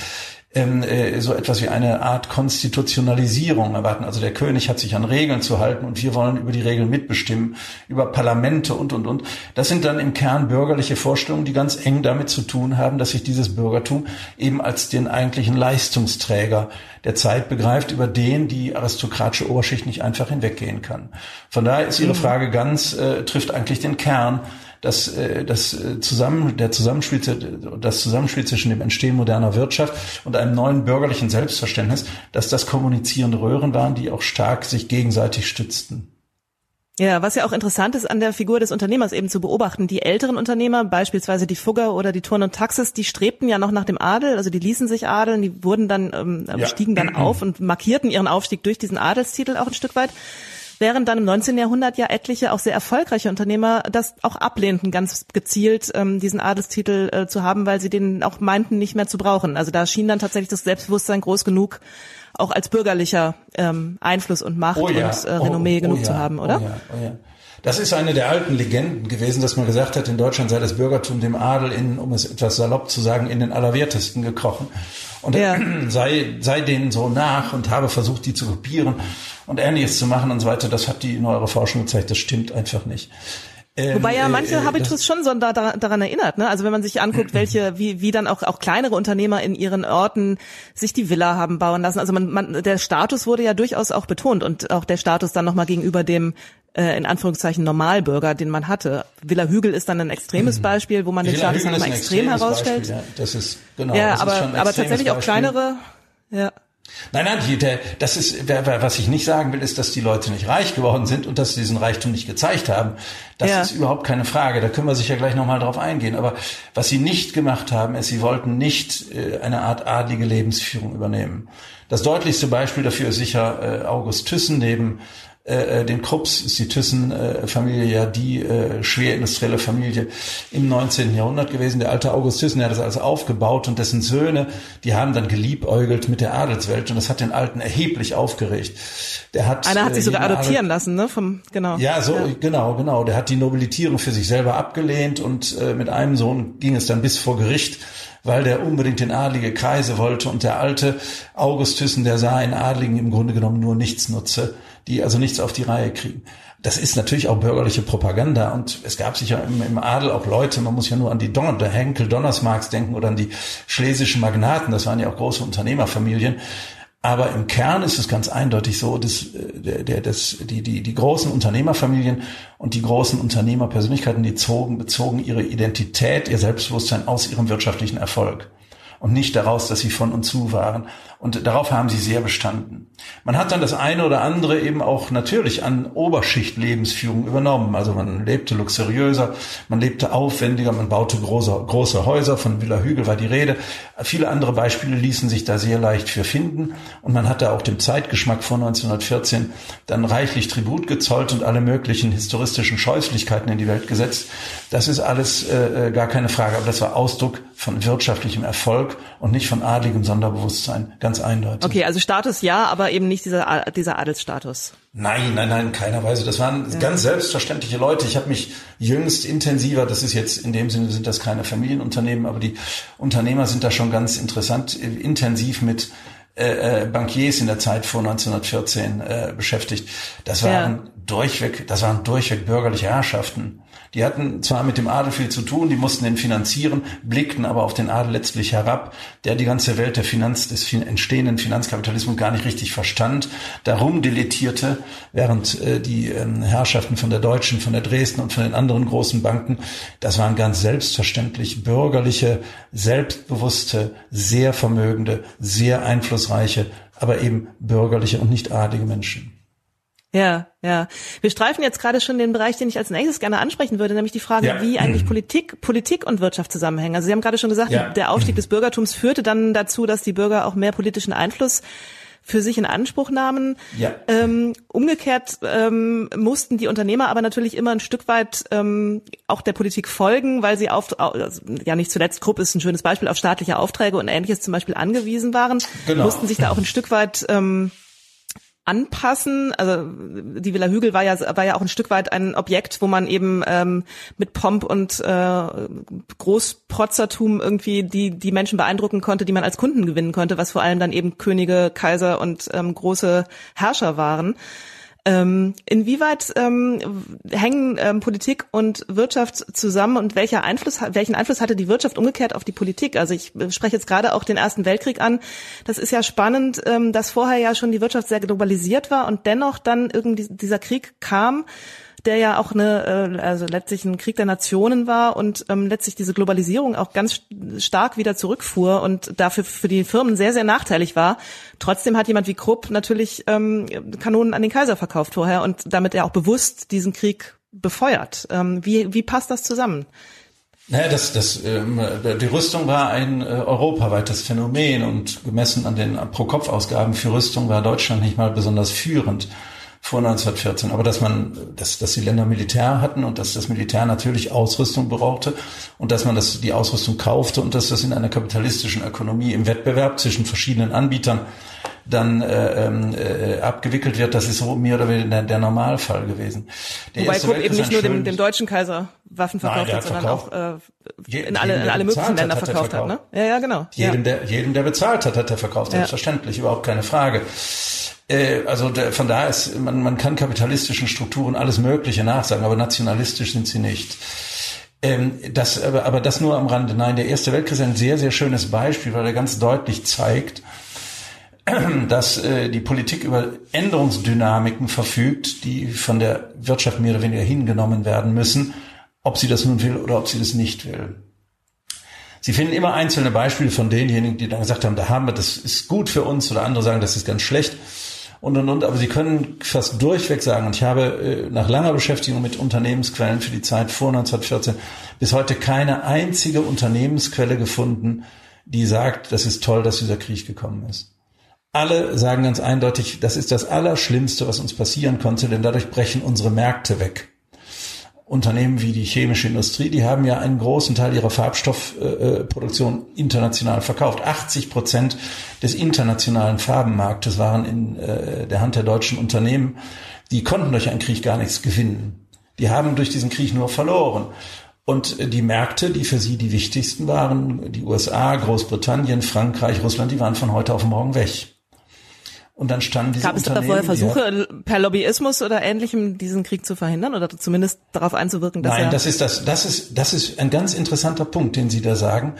ähm, äh, so etwas wie eine Art Konstitutionalisierung erwarten. Also der König hat sich an Regeln zu halten und wir wollen über die Regeln mitbestimmen, über Parlamente und, und, und. Das sind dann im Kern bürgerliche Vorstellungen, die ganz eng damit zu tun haben, dass sich dieses Bürgertum eben als den eigentlichen Leistungsträger der Zeit begreift, über den die aristokratische Oberschicht nicht einfach hinweggehen kann. Von daher ist Ihre mhm. Frage ganz, äh, trifft eigentlich den Kern das, äh, das äh, Zusammen, der Zusammenspiel, das Zusammenspiel zwischen dem Entstehen moderner Wirtschaft und einem neuen bürgerlichen Selbstverständnis, dass das kommunizierende Röhren waren, die auch stark sich gegenseitig stützten. Ja, was ja auch interessant ist an der Figur des Unternehmers eben zu beobachten. Die älteren Unternehmer, beispielsweise die Fugger oder die Turn und Taxis, die strebten ja noch nach dem Adel, also die ließen sich adeln, die wurden dann, ähm, ja. stiegen dann [clears throat] auf und markierten ihren Aufstieg durch diesen Adelstitel auch ein Stück weit während dann im 19. Jahrhundert ja etliche auch sehr erfolgreiche Unternehmer das auch ablehnten, ganz gezielt ähm, diesen Adelstitel äh, zu haben, weil sie den auch meinten, nicht mehr zu brauchen. Also da schien dann tatsächlich das Selbstbewusstsein groß genug, auch als bürgerlicher ähm, Einfluss und Macht oh ja. und äh, Renommee oh, genug oh ja. zu haben, oder? Oh ja. Oh ja. Das ist eine der alten Legenden gewesen, dass man gesagt hat, in Deutschland sei das Bürgertum dem Adel in, um es etwas salopp zu sagen, in den Allerwertesten gekrochen. Und ja. [clears throat] sei, sei denen so nach und habe versucht, die zu kopieren und Ähnliches zu machen und so weiter. Das hat die neuere Forschung gezeigt. Das stimmt einfach nicht. Ähm, Wobei ja manche äh, Habitus schon so da, daran erinnert, ne? Also wenn man sich anguckt, welche, wie, wie dann auch, auch kleinere Unternehmer in ihren Orten sich die Villa haben bauen lassen. Also man, man, der Status wurde ja durchaus auch betont und auch der Status dann nochmal gegenüber dem äh, in Anführungszeichen Normalbürger, den man hatte. Villa Hügel ist dann ein extremes mhm. Beispiel, wo man den Status nochmal extrem herausstellt. Beispiel, ja. Das ist genau. Ja, aber, aber tatsächlich Beispiel. auch kleinere. Ja. Nein, nein, die, der, das ist, was ich nicht sagen will, ist, dass die Leute nicht reich geworden sind und dass sie diesen Reichtum nicht gezeigt haben. Das ja. ist überhaupt keine Frage. Da können wir sicher gleich nochmal drauf eingehen. Aber was sie nicht gemacht haben, ist, sie wollten nicht äh, eine Art adlige Lebensführung übernehmen. Das deutlichste Beispiel dafür ist sicher äh, August Thyssen neben äh, äh, den Krupps ist die Thyssen-Familie ja die äh, schwer industrielle Familie im 19. Jahrhundert gewesen. Der alte August Thyssen, der hat das alles aufgebaut und dessen Söhne, die haben dann geliebäugelt mit der Adelswelt und das hat den Alten erheblich aufgeregt. Der hat, Einer hat sich äh, sogar adoptieren Adel lassen, ne? Vom, genau. Ja, so, ja. genau, genau. Der hat die Nobilitierung für sich selber abgelehnt und äh, mit einem Sohn ging es dann bis vor Gericht weil der unbedingt in adlige Kreise wollte und der alte August Thyssen, der sah in Adligen im Grunde genommen nur nichts nutze die also nichts auf die Reihe kriegen. Das ist natürlich auch bürgerliche Propaganda und es gab sicher im, im Adel auch Leute, man muss ja nur an die Donner, der Henkel Donnersmarks denken oder an die schlesischen Magnaten, das waren ja auch große Unternehmerfamilien. Aber im Kern ist es ganz eindeutig so, dass äh, der, der, das, die, die, die großen Unternehmerfamilien und die großen Unternehmerpersönlichkeiten, die zogen, bezogen ihre Identität, ihr Selbstbewusstsein aus ihrem wirtschaftlichen Erfolg und nicht daraus, dass sie von und zu waren. Und darauf haben sie sehr bestanden. Man hat dann das eine oder andere eben auch natürlich an Oberschicht-Lebensführung übernommen. Also man lebte luxuriöser, man lebte aufwendiger, man baute große, große Häuser, von Villa Hügel war die Rede. Viele andere Beispiele ließen sich da sehr leicht für finden. Und man hatte auch dem Zeitgeschmack vor 1914 dann reichlich Tribut gezollt und alle möglichen historistischen Scheußlichkeiten in die Welt gesetzt. Das ist alles äh, äh gar keine Frage, aber das war Ausdruck von wirtschaftlichem Erfolg und nicht von adligem Sonderbewusstsein. Ganz eindeutig. Okay, also Status ja, aber eben nicht dieser, dieser Adelsstatus. Nein, nein, nein, keiner Weise. Das waren ja. ganz selbstverständliche Leute. Ich habe mich jüngst intensiver, das ist jetzt in dem Sinne sind das keine Familienunternehmen, aber die Unternehmer sind da schon ganz interessant, intensiv mit äh, äh Bankiers in der Zeit vor 1914 äh, beschäftigt. Das waren ja. durchweg, das waren durchweg bürgerliche Herrschaften. Die hatten zwar mit dem Adel viel zu tun, die mussten ihn finanzieren, blickten aber auf den Adel letztlich herab, der die ganze Welt der Finanz, des entstehenden Finanzkapitalismus gar nicht richtig verstand, darum deletierte, während äh, die äh, Herrschaften von der Deutschen, von der Dresden und von den anderen großen Banken, das waren ganz selbstverständlich bürgerliche, selbstbewusste, sehr vermögende, sehr einflussreiche, aber eben bürgerliche und nicht adlige Menschen. Ja, ja. Wir streifen jetzt gerade schon den Bereich, den ich als nächstes gerne ansprechen würde, nämlich die Frage, ja. wie eigentlich Politik, Politik und Wirtschaft zusammenhängen. Also Sie haben gerade schon gesagt, ja. der Aufstieg des Bürgertums führte dann dazu, dass die Bürger auch mehr politischen Einfluss für sich in Anspruch nahmen. Ja. Ähm, umgekehrt ähm, mussten die Unternehmer aber natürlich immer ein Stück weit ähm, auch der Politik folgen, weil sie auf, also, ja nicht zuletzt, Krupp ist ein schönes Beispiel, auf staatliche Aufträge und ähnliches zum Beispiel angewiesen waren, genau. mussten sich da auch ein Stück weit ähm, anpassen. Also die Villa Hügel war ja war ja auch ein Stück weit ein Objekt, wo man eben ähm, mit Pomp und äh, Großprotzertum irgendwie die die Menschen beeindrucken konnte, die man als Kunden gewinnen konnte, was vor allem dann eben Könige, Kaiser und ähm, große Herrscher waren. Ähm, inwieweit ähm, hängen ähm, Politik und Wirtschaft zusammen und welcher Einfluss, welchen Einfluss hatte die Wirtschaft umgekehrt auf die Politik? Also ich spreche jetzt gerade auch den Ersten Weltkrieg an. Das ist ja spannend, ähm, dass vorher ja schon die Wirtschaft sehr globalisiert war und dennoch dann irgendwie dieser Krieg kam der ja auch eine, äh, also letztlich ein Krieg der Nationen war und ähm, letztlich diese Globalisierung auch ganz stark wieder zurückfuhr und dafür für die Firmen sehr, sehr nachteilig war. Trotzdem hat jemand wie Krupp natürlich ähm, Kanonen an den Kaiser verkauft vorher und damit er auch bewusst diesen Krieg befeuert. Ähm, wie, wie passt das zusammen? Naja, das, das, ähm, die Rüstung war ein äh, europaweites Phänomen und gemessen an den Pro-Kopf-Ausgaben für Rüstung war Deutschland nicht mal besonders führend vor 1914. Aber dass man, dass, dass die Länder Militär hatten und dass das Militär natürlich Ausrüstung brauchte und dass man das, die Ausrüstung kaufte und dass das in einer kapitalistischen Ökonomie im Wettbewerb zwischen verschiedenen Anbietern dann äh, ähm, äh, abgewickelt wird, das ist so mehr oder weniger der, der Normalfall gewesen. Der Wobei Krupp eben nicht nur dem, dem deutschen Kaiser Waffen verkauft Nein, hat, sondern auch äh, in alle, in alle möglichen Länder verkauft, hat, hat, ne? Ja, ja, genau. Jedem, ja. der, jedem, der bezahlt hat, hat er verkauft, selbstverständlich, ja. überhaupt keine Frage. Äh, also von da ist, man, man kann kapitalistischen Strukturen alles Mögliche nachsagen, aber nationalistisch sind sie nicht. Ähm, das, aber, aber das nur am Rande. Nein, der Erste Weltkrieg ist ein sehr, sehr schönes Beispiel, weil er ganz deutlich zeigt, [clears throat] dass äh, die Politik über Änderungsdynamiken verfügt, die von der Wirtschaft mehr oder weniger hingenommen werden müssen, ob sie das nun will oder ob sie das nicht will. Sie finden immer einzelne Beispiele von denjenigen, die dann gesagt haben, da haben wir, das ist gut für uns, oder andere sagen, das ist ganz schlecht und und und. Aber Sie können fast durchweg sagen, und ich habe äh, nach langer Beschäftigung mit Unternehmensquellen für die Zeit vor 1914 bis heute keine einzige Unternehmensquelle gefunden, die sagt, das ist toll, dass dieser Krieg gekommen ist. Alle sagen ganz eindeutig, das ist das Allerschlimmste, was uns passieren konnte, denn dadurch brechen unsere Märkte weg. Unternehmen wie die chemische Industrie, die haben ja einen großen Teil ihrer Farbstoffproduktion äh, international verkauft. 80 Prozent des internationalen Farbenmarktes waren in äh, der Hand der deutschen Unternehmen. Die konnten durch einen Krieg gar nichts gewinnen. Die haben durch diesen Krieg nur verloren. Und die Märkte, die für sie die wichtigsten waren, die USA, Großbritannien, Frankreich, Russland, die waren von heute auf morgen weg. Und dann standen diese Gab es da vorher Versuche, per Lobbyismus oder Ähnlichem diesen Krieg zu verhindern oder zumindest darauf einzuwirken, dass Nein, er das ist das, das ist, das ist ein ganz interessanter Punkt, den Sie da sagen.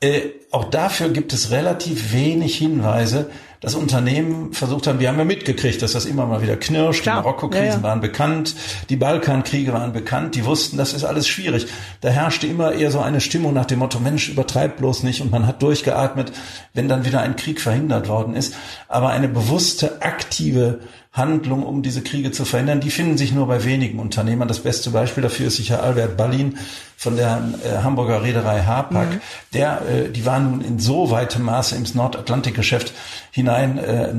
Äh, auch dafür gibt es relativ wenig Hinweise, dass Unternehmen versucht haben, wir haben ja mitgekriegt, dass das immer mal wieder knirscht, Klar. die Marokko-Krisen ja, ja. waren bekannt, die Balkankriege waren bekannt, die wussten, das ist alles schwierig. Da herrschte immer eher so eine Stimmung nach dem Motto, Mensch, übertreibt bloß nicht und man hat durchgeatmet, wenn dann wieder ein Krieg verhindert worden ist. Aber eine bewusste, aktive Handlung, um diese Kriege zu verhindern, die finden sich nur bei wenigen Unternehmern. Das beste Beispiel dafür ist sicher Albert Ballin von der äh, Hamburger Reederei Hapag. Mhm. Der, äh, die waren nun in so weitem Maße ins Nordatlantikgeschäft hinein äh,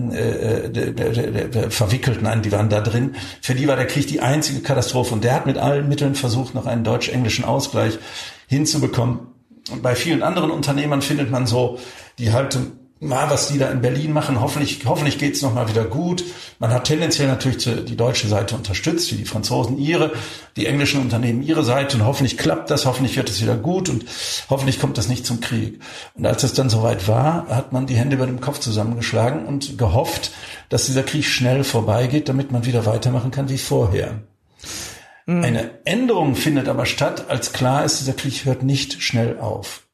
äh, verwickelt. Nein, die waren da drin. Für die war der Krieg die einzige Katastrophe. Und der hat mit allen Mitteln versucht, noch einen deutsch-englischen Ausgleich hinzubekommen. Und bei vielen anderen Unternehmern findet man so die Haltung, mal, was die da in Berlin machen. Hoffentlich, hoffentlich geht's noch mal wieder gut. Man hat tendenziell natürlich die deutsche Seite unterstützt, wie die Franzosen ihre, die englischen Unternehmen ihre Seite. Und hoffentlich klappt das, hoffentlich wird es wieder gut und hoffentlich kommt das nicht zum Krieg. Und als es dann soweit war, hat man die Hände über dem Kopf zusammengeschlagen und gehofft, dass dieser Krieg schnell vorbeigeht, damit man wieder weitermachen kann wie vorher. Mhm. Eine Änderung findet aber statt, als klar ist, dieser Krieg hört nicht schnell auf.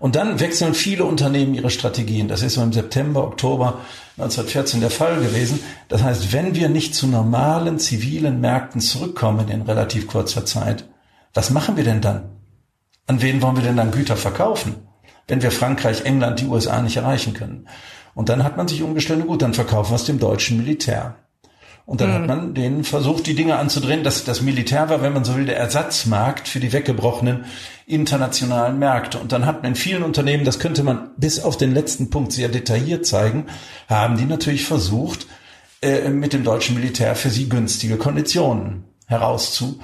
Und dann wechseln viele Unternehmen ihre Strategien. Das ist so im September, Oktober 1914 der Fall gewesen. Das heißt, wenn wir nicht zu normalen zivilen Märkten zurückkommen in relativ kurzer Zeit, was machen wir denn dann? An wen wollen wir denn dann Güter verkaufen, wenn wir Frankreich, England, die USA nicht erreichen können? Und dann hat man sich umgestellt, gut, dann verkaufen wir es dem deutschen Militär. Und dann mhm. hat man denen versucht, die Dinge anzudrehen. Das, das Militär war, wenn man so will, der Ersatzmarkt für die weggebrochenen internationalen Märkte. Und dann hat man in vielen Unternehmen, das könnte man bis auf den letzten Punkt sehr detailliert zeigen, haben die natürlich versucht, äh, mit dem deutschen Militär für sie günstige Konditionen herauszu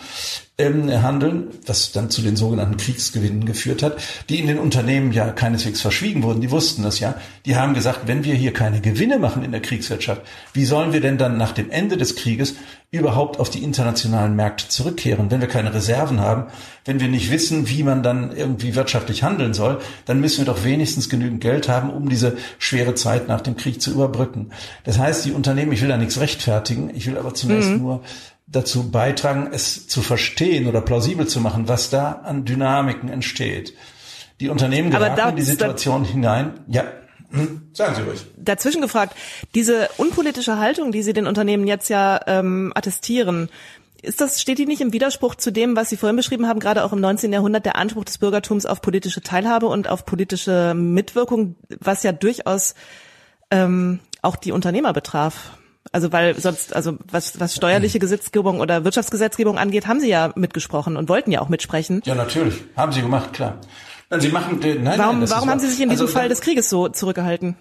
ähm, handeln, was dann zu den sogenannten Kriegsgewinnen geführt hat, die in den Unternehmen ja keineswegs verschwiegen wurden. Die wussten das ja. Die haben gesagt, wenn wir hier keine Gewinne machen in der Kriegswirtschaft, wie sollen wir denn dann nach dem Ende des Krieges überhaupt auf die internationalen Märkte zurückkehren? Wenn wir keine Reserven haben, wenn wir nicht wissen, wie man dann irgendwie wirtschaftlich handeln soll, dann müssen wir doch wenigstens genügend Geld haben, um diese schwere Zeit nach dem Krieg zu überbrücken. Das heißt, die Unternehmen, ich will da nichts rechtfertigen, ich will aber zunächst mhm. nur dazu beitragen, es zu verstehen oder plausibel zu machen, was da an Dynamiken entsteht. Die Unternehmen geraten in die Situation hinein. Ja, hm, sagen Sie ruhig. Dazwischen gefragt, diese unpolitische Haltung, die Sie den Unternehmen jetzt ja ähm, attestieren, ist das, steht die nicht im Widerspruch zu dem, was Sie vorhin beschrieben haben, gerade auch im 19. Jahrhundert, der Anspruch des Bürgertums auf politische Teilhabe und auf politische Mitwirkung, was ja durchaus ähm, auch die Unternehmer betraf? Also weil sonst, also was, was steuerliche Gesetzgebung oder Wirtschaftsgesetzgebung angeht, haben Sie ja mitgesprochen und wollten ja auch mitsprechen. Ja, natürlich. Haben Sie gemacht, klar. Nein, Sie machen, nein, warum, nein, warum haben Sie sich in diesem also, Fall des Krieges so zurückgehalten?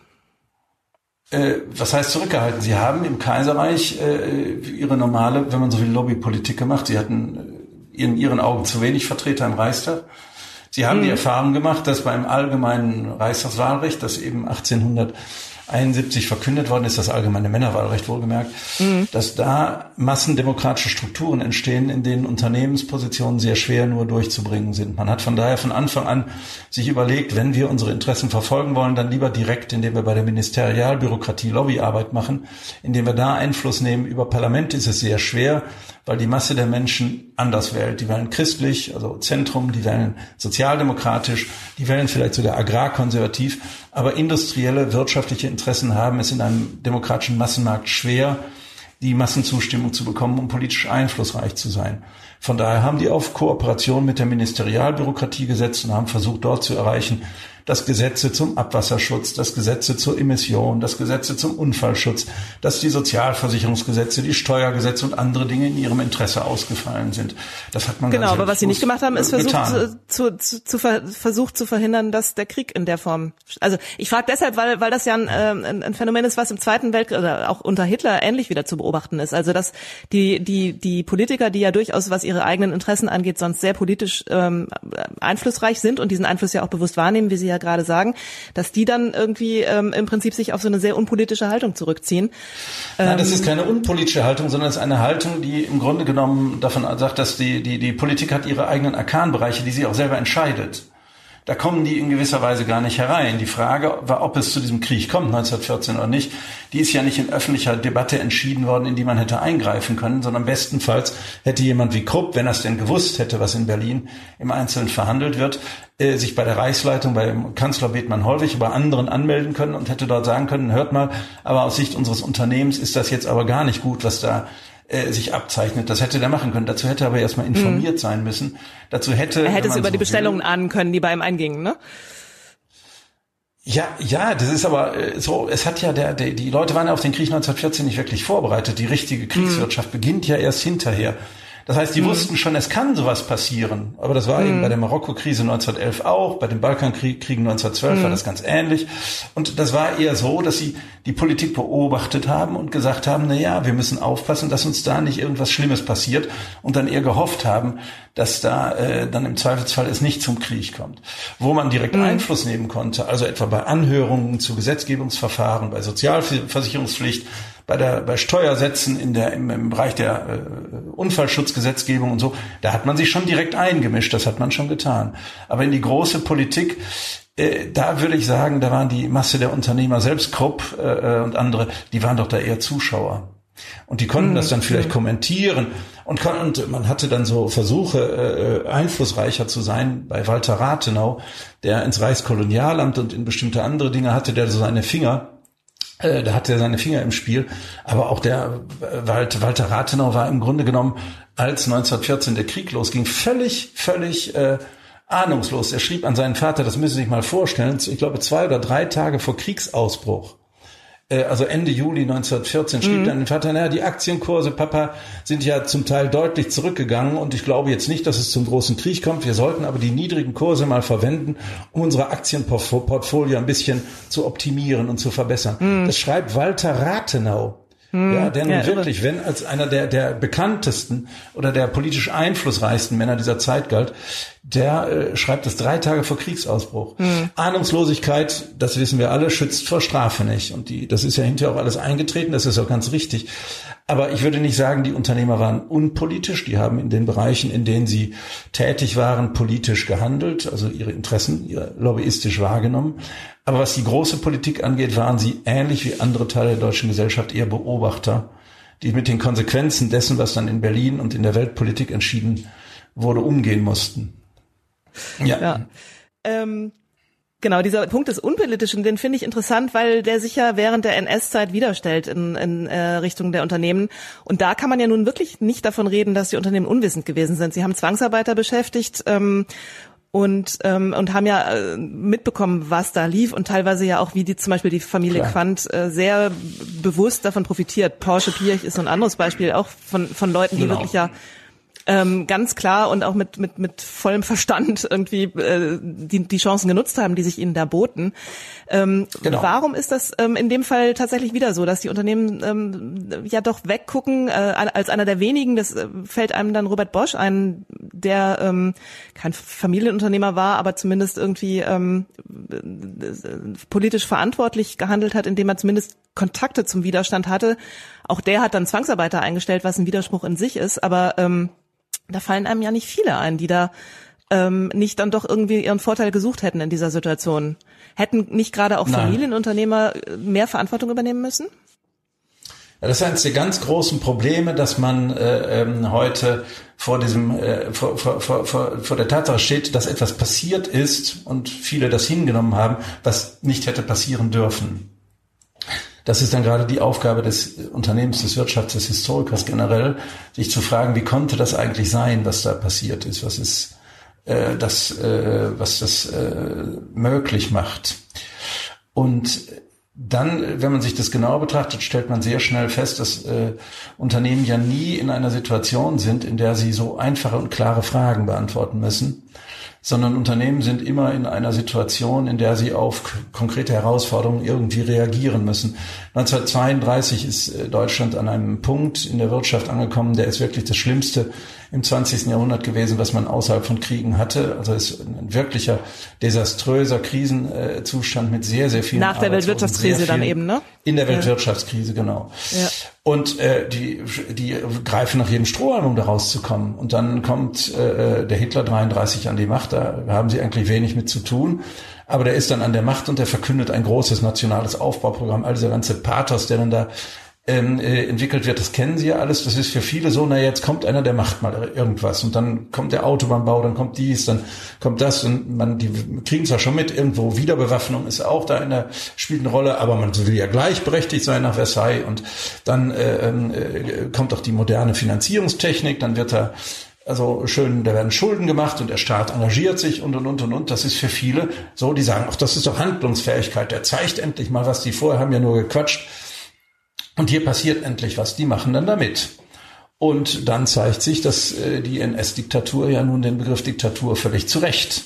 Äh, was heißt zurückgehalten? Sie haben im Kaiserreich äh, ihre normale, wenn man so will, Lobbypolitik gemacht. Sie hatten äh, in ihren Augen zu wenig Vertreter im Reichstag. Sie haben mhm. die Erfahrung gemacht, dass beim allgemeinen Reichstagswahlrecht, das eben 1800 71 verkündet worden ist, das allgemeine Männerwahlrecht wohlgemerkt, mhm. dass da massendemokratische Strukturen entstehen, in denen Unternehmenspositionen sehr schwer nur durchzubringen sind. Man hat von daher von Anfang an sich überlegt, wenn wir unsere Interessen verfolgen wollen, dann lieber direkt, indem wir bei der Ministerialbürokratie Lobbyarbeit machen, indem wir da Einfluss nehmen. Über Parlament ist es sehr schwer, weil die Masse der Menschen anders wählt. Die wählen christlich, also Zentrum, die wählen sozialdemokratisch, die wählen vielleicht sogar agrarkonservativ, aber industrielle, wirtschaftliche Interessen haben es in einem demokratischen Massenmarkt schwer, die Massenzustimmung zu bekommen, um politisch einflussreich zu sein. Von daher haben die auf Kooperation mit der Ministerialbürokratie gesetzt und haben versucht, dort zu erreichen, dass Gesetze zum Abwasserschutz, dass Gesetze zur Emission, dass Gesetze zum Unfallschutz, dass die Sozialversicherungsgesetze, die Steuergesetze und andere Dinge in ihrem Interesse ausgefallen sind. Das hat man genau, aber was sie nicht gemacht haben, ist versucht zu, zu, zu, versucht zu verhindern, dass der Krieg in der Form. Also ich frage deshalb, weil weil das ja ein, äh, ein, ein Phänomen ist, was im Zweiten Weltkrieg oder auch unter Hitler ähnlich wieder zu beobachten ist. Also dass die die die Politiker, die ja durchaus was ihre eigenen Interessen angeht, sonst sehr politisch ähm, einflussreich sind und diesen Einfluss ja auch bewusst wahrnehmen, wie sie ja ja gerade sagen, dass die dann irgendwie ähm, im Prinzip sich auf so eine sehr unpolitische Haltung zurückziehen. Nein, das ist ähm, keine unpolitische Haltung, sondern es ist eine Haltung, die im Grunde genommen davon sagt, dass die, die, die Politik hat ihre eigenen Arkanbereiche, die sie auch selber entscheidet. Da kommen die in gewisser Weise gar nicht herein. Die Frage war, ob es zu diesem Krieg kommt 1914 oder nicht, die ist ja nicht in öffentlicher Debatte entschieden worden, in die man hätte eingreifen können, sondern bestenfalls hätte jemand wie Krupp, wenn er es denn gewusst hätte, was in Berlin im Einzelnen verhandelt wird, äh, sich bei der Reichsleitung, beim Kanzler Bethmann-Hollwig, bei anderen anmelden können und hätte dort sagen können, hört mal, aber aus Sicht unseres Unternehmens ist das jetzt aber gar nicht gut, was da äh, sich abzeichnet. Das hätte der machen können. Dazu hätte er aber erstmal informiert mhm. sein müssen. Dazu hätte er hätte es über so die Bestellungen will, ahnen können, die bei ihm eingingen, ne? Ja, ja, das ist aber äh, so, es hat ja der, der die Leute waren ja auf den Krieg 1914 nicht wirklich vorbereitet. Die richtige Kriegswirtschaft mhm. beginnt ja erst hinterher. Das heißt, die mhm. wussten schon, es kann sowas passieren. Aber das war mhm. eben bei der Marokko-Krise 1911 auch, bei den Balkankriegen 1912 mhm. war das ganz ähnlich. Und das war eher so, dass sie die Politik beobachtet haben und gesagt haben, na ja, wir müssen aufpassen, dass uns da nicht irgendwas Schlimmes passiert und dann eher gehofft haben, dass da äh, dann im Zweifelsfall es nicht zum Krieg kommt. Wo man direkt mhm. Einfluss nehmen konnte, also etwa bei Anhörungen zu Gesetzgebungsverfahren, bei Sozialversicherungspflicht, bei der bei Steuersätzen in der im, im Bereich der äh, Unfallschutzgesetzgebung und so, da hat man sich schon direkt eingemischt, das hat man schon getan. Aber in die große Politik äh, da würde ich sagen, da waren die Masse der Unternehmer, selbst Krupp äh, äh und andere, die waren doch da eher Zuschauer. Und die konnten mhm. das dann vielleicht kommentieren und, und man hatte dann so Versuche, äh, einflussreicher zu sein bei Walter Rathenau, der ins Reichskolonialamt und in bestimmte andere Dinge hatte, der so seine Finger äh, da hat er seine Finger im Spiel. Aber auch der Walter, Walter Rathenau war im Grunde genommen, als 1914 der Krieg losging, völlig, völlig äh, ahnungslos. Er schrieb an seinen Vater, das müssen Sie sich mal vorstellen, ich glaube zwei oder drei Tage vor Kriegsausbruch äh, also Ende Juli 1914, schrieb mhm. dann den Vater, naja, die Aktienkurse, Papa, sind ja zum Teil deutlich zurückgegangen und ich glaube jetzt nicht, dass es zum großen Krieg kommt. Wir sollten aber die niedrigen Kurse mal verwenden, um unsere Aktienportfolio ein bisschen zu optimieren und zu verbessern. Mhm. Das schreibt Walter Rathenau. Hm, ja, der ja, wirklich, wenn als einer der, der bekanntesten oder der politisch einflussreichsten Männer dieser Zeit galt, der äh, schreibt es drei Tage vor Kriegsausbruch. Hm. Ahnungslosigkeit, das wissen wir alle, schützt vor Strafe nicht. Und die, das ist ja hinterher auch alles eingetreten, das ist auch ganz richtig. Aber ich würde nicht sagen, die Unternehmer waren unpolitisch. Die haben in den Bereichen, in denen sie tätig waren, politisch gehandelt, also ihre Interessen ihre lobbyistisch wahrgenommen. Aber was die große Politik angeht, waren sie ähnlich wie andere Teile der deutschen Gesellschaft eher Beobachter, die mit den Konsequenzen dessen, was dann in Berlin und in der Weltpolitik entschieden wurde, umgehen mussten. Ja. ja. Ähm, Genau, dieser Punkt des Unpolitischen, den finde ich interessant, weil der sich ja während der NS-Zeit widerstellt in, in äh, Richtung der Unternehmen. Und da kann man ja nun wirklich nicht davon reden, dass die Unternehmen unwissend gewesen sind. Sie haben Zwangsarbeiter beschäftigt ähm, und ähm, und haben ja äh, mitbekommen, was da lief und teilweise ja auch, wie die zum Beispiel die Familie Klar. Quandt äh, sehr bewusst davon profitiert. Porsche Pirch ist so ein anderes Beispiel auch von von Leuten, die genau. wirklich ja ähm, ganz klar und auch mit, mit, mit vollem Verstand irgendwie äh, die, die Chancen genutzt haben, die sich ihnen da boten. Ähm, genau. Warum ist das ähm, in dem Fall tatsächlich wieder so, dass die Unternehmen ähm, ja doch weggucken? Äh, als einer der wenigen, das äh, fällt einem dann Robert Bosch ein, der ähm, kein Familienunternehmer war, aber zumindest irgendwie ähm, politisch verantwortlich gehandelt hat, indem er zumindest Kontakte zum Widerstand hatte. Auch der hat dann Zwangsarbeiter eingestellt, was ein Widerspruch in sich ist, aber ähm, da fallen einem ja nicht viele ein, die da ähm, nicht dann doch irgendwie ihren Vorteil gesucht hätten in dieser Situation. Hätten nicht gerade auch Nein. Familienunternehmer äh, mehr Verantwortung übernehmen müssen? Ja, das ist eines der ganz großen Probleme, dass man äh, ähm, heute vor diesem äh, vor, vor, vor, vor der Tatsache steht, dass etwas passiert ist und viele das hingenommen haben, was nicht hätte passieren dürfen. Das ist dann gerade die Aufgabe des Unternehmens, des Wirtschafts, des Historikers generell, sich zu fragen, wie konnte das eigentlich sein, was da passiert ist, was ist äh, das, äh, was das äh, möglich macht. Und dann, wenn man sich das genau betrachtet, stellt man sehr schnell fest, dass äh, Unternehmen ja nie in einer Situation sind, in der sie so einfache und klare Fragen beantworten müssen, sondern Unternehmen sind immer in einer Situation, in der sie auf konkrete Herausforderungen irgendwie reagieren müssen. 1932 ist äh, Deutschland an einem Punkt in der Wirtschaft angekommen, der ist wirklich das Schlimmste im 20. Jahrhundert gewesen, was man außerhalb von Kriegen hatte. Also es ist ein wirklicher desaströser Krisenzustand mit sehr, sehr vielen Nach der Weltwirtschaftskrise dann eben, ne? In der Weltwirtschaftskrise, genau. Ja. Und äh, die, die greifen nach jedem Strohhalm, um da rauszukommen. Und dann kommt äh, der Hitler 33 an die Macht, da haben sie eigentlich wenig mit zu tun. Aber der ist dann an der Macht und der verkündet ein großes nationales Aufbauprogramm. All dieser ganze Pathos, der dann da ähm, äh, entwickelt wird, das kennen Sie ja alles. Das ist für viele so, na jetzt kommt einer, der macht mal irgendwas und dann kommt der Autobahnbau, dann kommt dies, dann kommt das und man, die kriegen zwar schon mit, irgendwo Wiederbewaffnung ist auch da in der, spielt eine Rolle, aber man will ja gleichberechtigt sein nach Versailles und dann äh, ähm, äh, kommt auch die moderne Finanzierungstechnik, dann wird da also schön, da werden Schulden gemacht und der Staat engagiert sich und und und und und. Das ist für viele so, die sagen, ach, das ist doch Handlungsfähigkeit. Der zeigt endlich mal was. Die vorher haben ja nur gequatscht. Und hier passiert endlich was, die machen dann damit. Und dann zeigt sich, dass äh, die NS-Diktatur ja nun den Begriff Diktatur völlig zurecht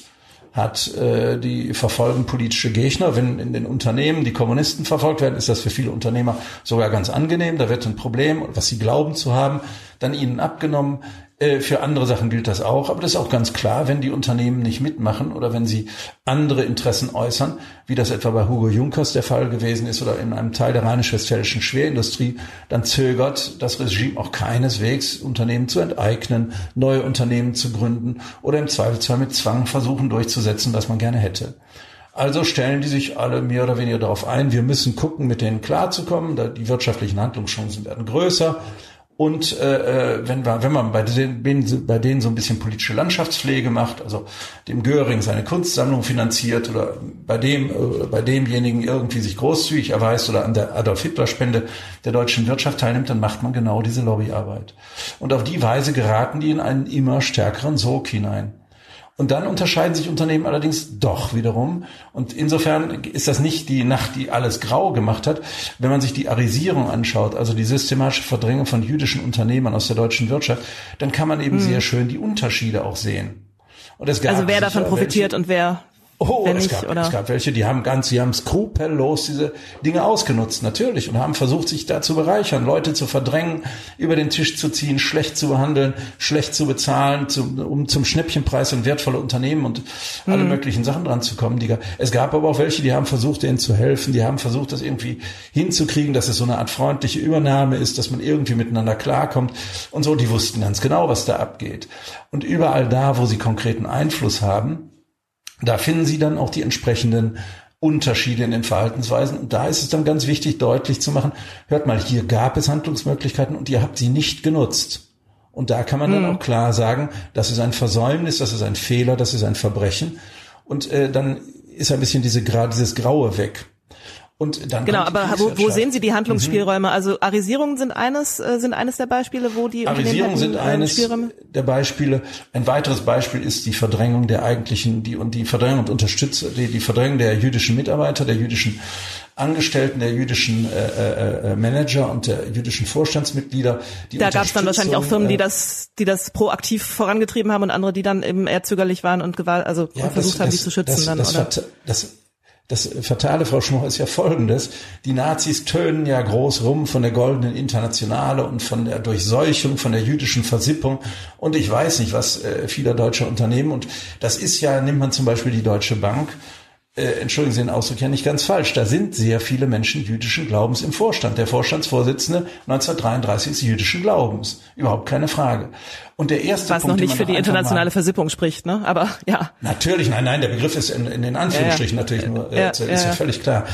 hat. Äh, die verfolgen politische Gegner. Wenn in den Unternehmen die Kommunisten verfolgt werden, ist das für viele Unternehmer sogar ganz angenehm. Da wird ein Problem, was sie glauben zu haben, dann ihnen abgenommen. Äh, für andere Sachen gilt das auch, aber das ist auch ganz klar, wenn die Unternehmen nicht mitmachen oder wenn sie andere Interessen äußern, wie das etwa bei Hugo Junkers der Fall gewesen ist oder in einem Teil der rheinisch-westfälischen Schwerindustrie, dann zögert das Regime auch keineswegs, Unternehmen zu enteignen, neue Unternehmen zu gründen oder im Zweifelsfall mit Zwang versuchen durchzusetzen, was man gerne hätte. Also stellen die sich alle mehr oder weniger darauf ein, wir müssen gucken, mit denen klarzukommen, da die wirtschaftlichen Handlungschancen werden größer und äh, äh, wenn, wir, wenn man bei denen, bei denen so ein bisschen politische Landschaftspflege macht, also dem Göring seine Kunstsammlung finanziert oder bei dem, äh, bei demjenigen irgendwie sich großzügig erweist oder an der Adolf Hitler Spende der deutschen Wirtschaft teilnimmt, dann macht man genau diese Lobbyarbeit. Und auf die Weise geraten die in einen immer stärkeren Sog hinein. Und dann unterscheiden sich Unternehmen allerdings doch wiederum. Und insofern ist das nicht die Nacht, die alles grau gemacht hat. Wenn man sich die Arisierung anschaut, also die systematische Verdrängung von jüdischen Unternehmern aus der deutschen Wirtschaft, dann kann man eben mhm. sehr schön die Unterschiede auch sehen. Und es gab also wer davon profitiert und wer Oh, es, nicht, gab, es gab welche, die haben ganz, die haben skrupellos diese Dinge ausgenutzt, natürlich, und haben versucht, sich da zu bereichern, Leute zu verdrängen, über den Tisch zu ziehen, schlecht zu behandeln, schlecht zu bezahlen, zu, um zum Schnäppchenpreis in wertvolle Unternehmen und mhm. alle möglichen Sachen dran zu kommen. Die, es gab aber auch welche, die haben versucht, denen zu helfen, die haben versucht, das irgendwie hinzukriegen, dass es so eine Art freundliche Übernahme ist, dass man irgendwie miteinander klarkommt und so. Die wussten ganz genau, was da abgeht. Und überall da, wo sie konkreten Einfluss haben, da finden Sie dann auch die entsprechenden Unterschiede in den Verhaltensweisen. Und da ist es dann ganz wichtig, deutlich zu machen, hört mal, hier gab es Handlungsmöglichkeiten und ihr habt sie nicht genutzt. Und da kann man dann mhm. auch klar sagen, das ist ein Versäumnis, das ist ein Fehler, das ist ein Verbrechen. Und äh, dann ist ein bisschen diese, dieses Graue weg. Und dann genau, aber wo, wo sehen Sie die Handlungsspielräume? Mhm. Also Arisierungen sind eines äh, sind eines der Beispiele, wo die Arisierungen sind äh, eines Spielräume? der Beispiele. Ein weiteres Beispiel ist die Verdrängung der eigentlichen die und die Verdrängung und Unterstützer die, die Verdrängung der jüdischen Mitarbeiter, der jüdischen Angestellten, der jüdischen äh, äh, äh Manager und der jüdischen Vorstandsmitglieder. Da gab es dann wahrscheinlich auch Firmen, die das, die das proaktiv vorangetrieben haben und andere, die dann eben eher zögerlich waren und gewalt, also ja, versucht das, haben, die zu schützen. Das, dann, das, oder? das das Fatale, Frau Schmuch, ist ja folgendes. Die Nazis tönen ja groß rum von der goldenen Internationale und von der Durchseuchung, von der jüdischen Versippung und ich weiß nicht was äh, vieler deutscher Unternehmen. Und das ist ja, nimmt man zum Beispiel die Deutsche Bank, äh, entschuldigen Sie den Ausdruck ja nicht ganz falsch, da sind sehr viele Menschen jüdischen Glaubens im Vorstand. Der Vorstandsvorsitzende 1933 ist jüdischen Glaubens. Überhaupt keine Frage. Und der erste Was Punkt, noch nicht für die internationale mal, Versippung spricht, ne? Aber ja. Natürlich, nein, nein, der Begriff ist in, in den Anführungsstrichen ja, ja. natürlich nur, äh, ja, ist ja, völlig klar.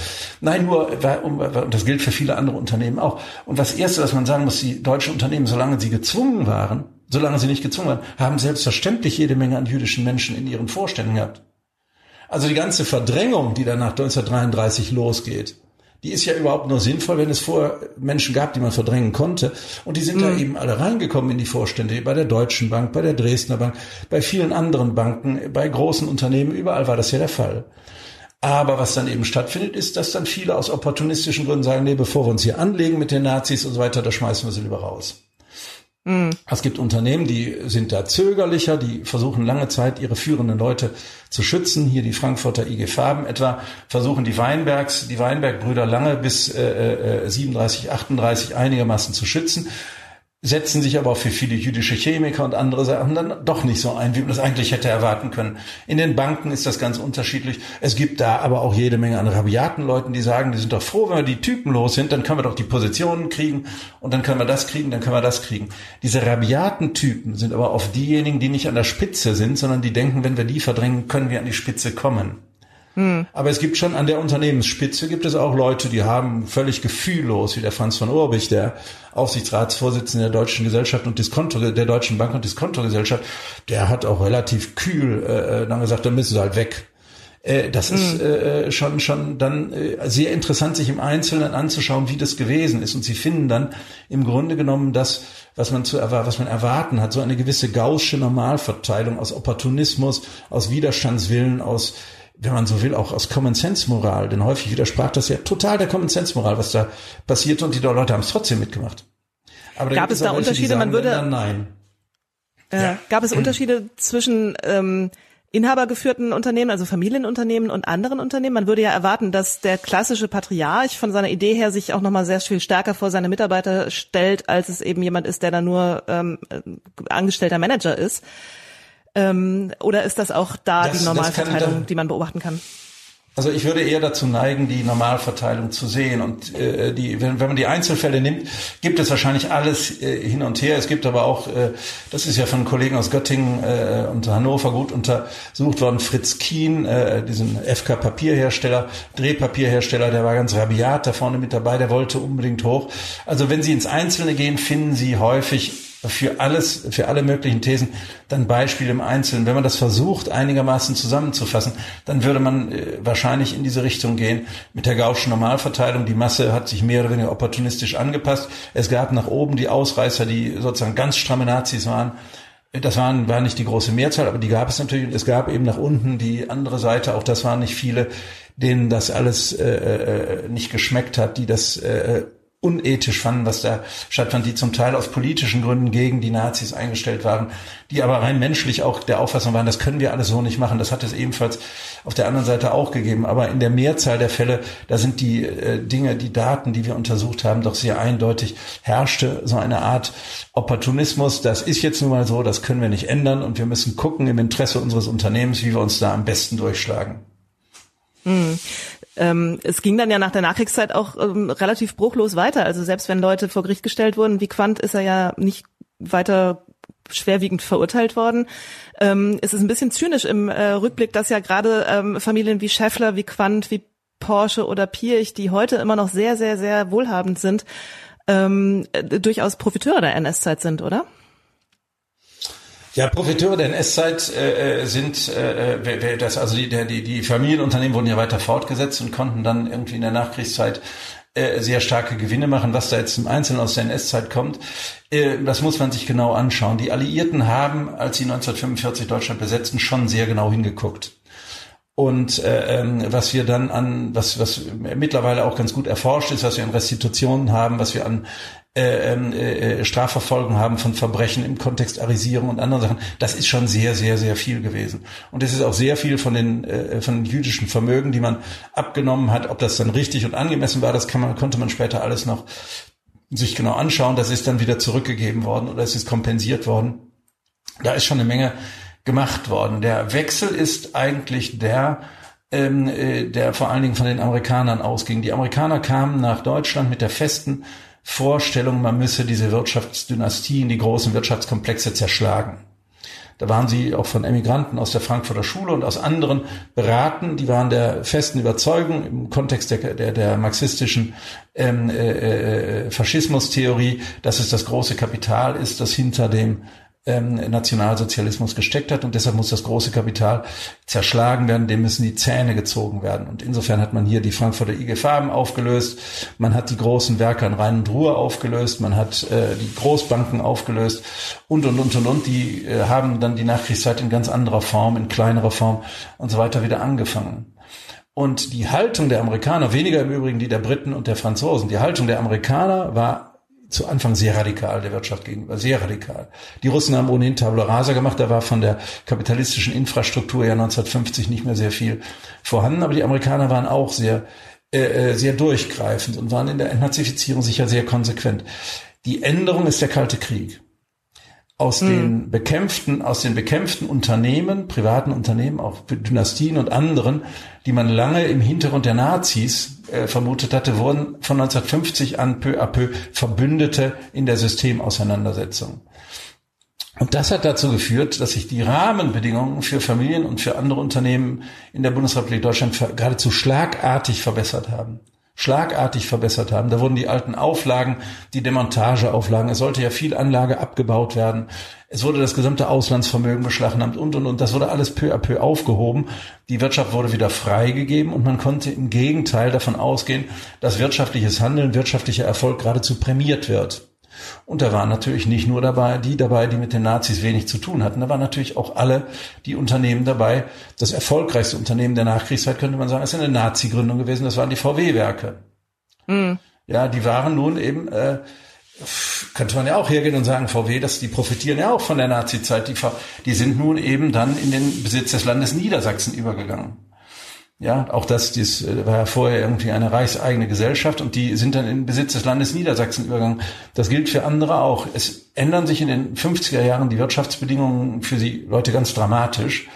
Nein, nur, und das gilt für viele andere Unternehmen auch. Und das erste, was man sagen muss, die deutschen Unternehmen, solange sie gezwungen waren, solange sie nicht gezwungen waren, haben selbstverständlich jede Menge an jüdischen Menschen in ihren Vorständen gehabt. Also die ganze Verdrängung, die dann nach 1933 losgeht, die ist ja überhaupt nur sinnvoll, wenn es vorher Menschen gab, die man verdrängen konnte. Und die sind mhm. da eben alle reingekommen in die Vorstände, bei der Deutschen Bank, bei der Dresdner Bank, bei vielen anderen Banken, bei großen Unternehmen, überall war das ja der Fall. Aber was dann eben stattfindet, ist, dass dann viele aus opportunistischen Gründen sagen, nee, bevor wir uns hier anlegen mit den Nazis und so weiter, da schmeißen wir sie lieber raus. Mhm. Es gibt Unternehmen, die sind da zögerlicher, die versuchen lange Zeit ihre führenden Leute zu schützen. Hier die Frankfurter IG Farben etwa versuchen die Weinbergs, die Weinberg-Brüder lange bis äh, äh, 37, 38 einigermaßen zu schützen setzen sich aber auch für viele jüdische Chemiker und andere Sachen dann doch nicht so ein, wie man das eigentlich hätte erwarten können. In den Banken ist das ganz unterschiedlich. Es gibt da aber auch jede Menge an rabiaten Leuten, die sagen, die sind doch froh, wenn wir die Typen los sind, dann können wir doch die Positionen kriegen und dann können wir das kriegen, dann können wir das kriegen. Diese rabiaten Typen sind aber oft diejenigen, die nicht an der Spitze sind, sondern die denken, wenn wir die verdrängen, können wir an die Spitze kommen. Hm. Aber es gibt schon an der Unternehmensspitze gibt es auch Leute, die haben völlig gefühllos, wie der Franz von Urbich, der Aufsichtsratsvorsitzende der Deutschen Gesellschaft und Diskonto, der Deutschen Bank und Diskontogesellschaft, der hat auch relativ kühl äh, dann gesagt, dann müssen sie halt weg. Äh, das hm. ist äh, schon schon dann äh, sehr interessant, sich im Einzelnen anzuschauen, wie das gewesen ist. Und sie finden dann im Grunde genommen das, was man zu was man erwarten hat, so eine gewisse gaussche Normalverteilung aus Opportunismus, aus Widerstandswillen, aus wenn man so will, auch aus Common Sense Moral, denn häufig widersprach das ja total der Common Sense Moral, was da passiert und die Leute haben es trotzdem mitgemacht. Aber gab es da welche, Unterschiede? Man würde dann, nein. Äh, ja. Gab es [clears throat] Unterschiede zwischen ähm, inhabergeführten Unternehmen, also Familienunternehmen und anderen Unternehmen? Man würde ja erwarten, dass der klassische Patriarch von seiner Idee her sich auch nochmal sehr viel stärker vor seine Mitarbeiter stellt, als es eben jemand ist, der da nur ähm, äh, angestellter Manager ist. Ähm, oder ist das auch da das, die Normalverteilung, die man beobachten kann? Also ich würde eher dazu neigen, die Normalverteilung zu sehen. Und äh, die, wenn, wenn man die Einzelfälle nimmt, gibt es wahrscheinlich alles äh, hin und her. Es gibt aber auch, äh, das ist ja von Kollegen aus Göttingen äh, und Hannover gut untersucht worden, Fritz Kien, äh, diesen FK Papierhersteller, Drehpapierhersteller, der war ganz rabiat da vorne mit dabei, der wollte unbedingt hoch. Also wenn Sie ins Einzelne gehen, finden Sie häufig für alles, für alle möglichen Thesen dann Beispiele im Einzelnen. Wenn man das versucht, einigermaßen zusammenzufassen, dann würde man äh, wahrscheinlich in diese Richtung gehen mit der Gaußschen Normalverteilung. Die Masse hat sich mehr oder weniger opportunistisch angepasst. Es gab nach oben die Ausreißer, die sozusagen ganz stramme Nazis waren. Das waren, war nicht die große Mehrzahl, aber die gab es natürlich. Und es gab eben nach unten die andere Seite, auch das waren nicht viele, denen das alles äh, äh, nicht geschmeckt hat, die das äh, unethisch fanden, was da stattfand, die zum Teil aus politischen Gründen gegen die Nazis eingestellt waren, die aber rein menschlich auch der Auffassung waren, das können wir alles so nicht machen. Das hat es ebenfalls auf der anderen Seite auch gegeben. Aber in der Mehrzahl der Fälle, da sind die äh, Dinge, die Daten, die wir untersucht haben, doch sehr eindeutig, herrschte so eine Art Opportunismus. Das ist jetzt nun mal so, das können wir nicht ändern und wir müssen gucken im Interesse unseres Unternehmens, wie wir uns da am besten durchschlagen. Hm. Ähm, es ging dann ja nach der Nachkriegszeit auch ähm, relativ bruchlos weiter. Also selbst wenn Leute vor Gericht gestellt wurden, wie Quandt ist er ja nicht weiter schwerwiegend verurteilt worden. Ähm, es ist ein bisschen zynisch im äh, Rückblick, dass ja gerade ähm, Familien wie Scheffler, wie Quandt, wie Porsche oder Pirch, die heute immer noch sehr, sehr, sehr wohlhabend sind, ähm, äh, durchaus Profiteure der NS-Zeit sind, oder? Ja, Profiteure der NS-Zeit äh, äh, sind äh, äh das, also die, die, die Familienunternehmen wurden ja weiter fortgesetzt und konnten dann irgendwie in der Nachkriegszeit äh, sehr starke Gewinne machen. Was da jetzt im Einzelnen aus der NS-Zeit kommt, äh, das muss man sich genau anschauen. Die Alliierten haben, als sie 1945 Deutschland besetzten, schon sehr genau hingeguckt. Und äh, ähm, was wir dann an, was, was mittlerweile auch ganz gut erforscht ist, was wir an Restitutionen haben, was wir an äh, ähm, äh, Strafverfolgung haben von Verbrechen im Kontext Arisierung und anderen Sachen. Das ist schon sehr, sehr, sehr viel gewesen. Und es ist auch sehr viel von den, äh, von den jüdischen Vermögen, die man abgenommen hat. Ob das dann richtig und angemessen war, das kann man, konnte man später alles noch sich genau anschauen. Das ist dann wieder zurückgegeben worden oder es ist kompensiert worden. Da ist schon eine Menge gemacht worden. Der Wechsel ist eigentlich der, ähm, äh, der vor allen Dingen von den Amerikanern ausging. Die Amerikaner kamen nach Deutschland mit der festen Vorstellung, man müsse diese Wirtschaftsdynastien, die großen Wirtschaftskomplexe zerschlagen. Da waren sie auch von Emigranten aus der Frankfurter Schule und aus anderen beraten. Die waren der festen Überzeugung im Kontext der, der, der marxistischen ähm, äh, äh Faschismustheorie, dass es das große Kapital ist, das hinter dem ähm, Nationalsozialismus gesteckt hat und deshalb muss das große Kapital zerschlagen werden, dem müssen die Zähne gezogen werden. Und insofern hat man hier die Frankfurter IG Farben aufgelöst, man hat die großen Werke an Rhein und Ruhr aufgelöst, man hat äh, die Großbanken aufgelöst und und und und und. Die äh, haben dann die Nachkriegszeit in ganz anderer Form, in kleinerer Form und so weiter wieder angefangen. Und die Haltung der Amerikaner, weniger im Übrigen die der Briten und der Franzosen, die Haltung der Amerikaner war zu Anfang sehr radikal der Wirtschaft gegenüber, sehr radikal. Die Russen haben ohnehin Tabula Rasa gemacht, da war von der kapitalistischen Infrastruktur ja 1950 nicht mehr sehr viel vorhanden, aber die Amerikaner waren auch sehr, äh, äh, sehr durchgreifend und waren in der Entnazifizierung sicher sehr konsequent. Die Änderung ist der Kalte Krieg aus hm. den bekämpften, aus den bekämpften Unternehmen, privaten Unternehmen, auch Dynastien und anderen, die man lange im Hintergrund der Nazis äh, vermutet hatte, wurden von 1950 an peu à peu Verbündete in der Systemauseinandersetzung. Und das hat dazu geführt, dass sich die Rahmenbedingungen für Familien und für andere Unternehmen in der Bundesrepublik Deutschland geradezu schlagartig verbessert haben schlagartig verbessert haben. Da wurden die alten Auflagen, die Demontageauflagen, es sollte ja viel Anlage abgebaut werden. Es wurde das gesamte Auslandsvermögen beschlagnahmt und, und, und. Das wurde alles peu à peu aufgehoben. Die Wirtschaft wurde wieder freigegeben und man konnte im Gegenteil davon ausgehen, dass wirtschaftliches Handeln, wirtschaftlicher Erfolg geradezu prämiert wird. Und da waren natürlich nicht nur dabei, die dabei, die mit den Nazis wenig zu tun hatten. Da waren natürlich auch alle die Unternehmen dabei. Das erfolgreichste Unternehmen der Nachkriegszeit könnte man sagen, ist eine Nazi-Gründung gewesen. Das waren die VW-Werke. Mhm. Ja, die waren nun eben, äh, könnte man ja auch hergehen und sagen, VW, dass die profitieren ja auch von der Nazi-Zeit. Die, die sind nun eben dann in den Besitz des Landes Niedersachsen übergegangen. Ja, auch das, dies äh, war ja vorher irgendwie eine reichseigene Gesellschaft und die sind dann in Besitz des Landes Niedersachsen übergegangen. Das gilt für andere auch. Es ändern sich in den 50er Jahren die Wirtschaftsbedingungen für die Leute ganz dramatisch.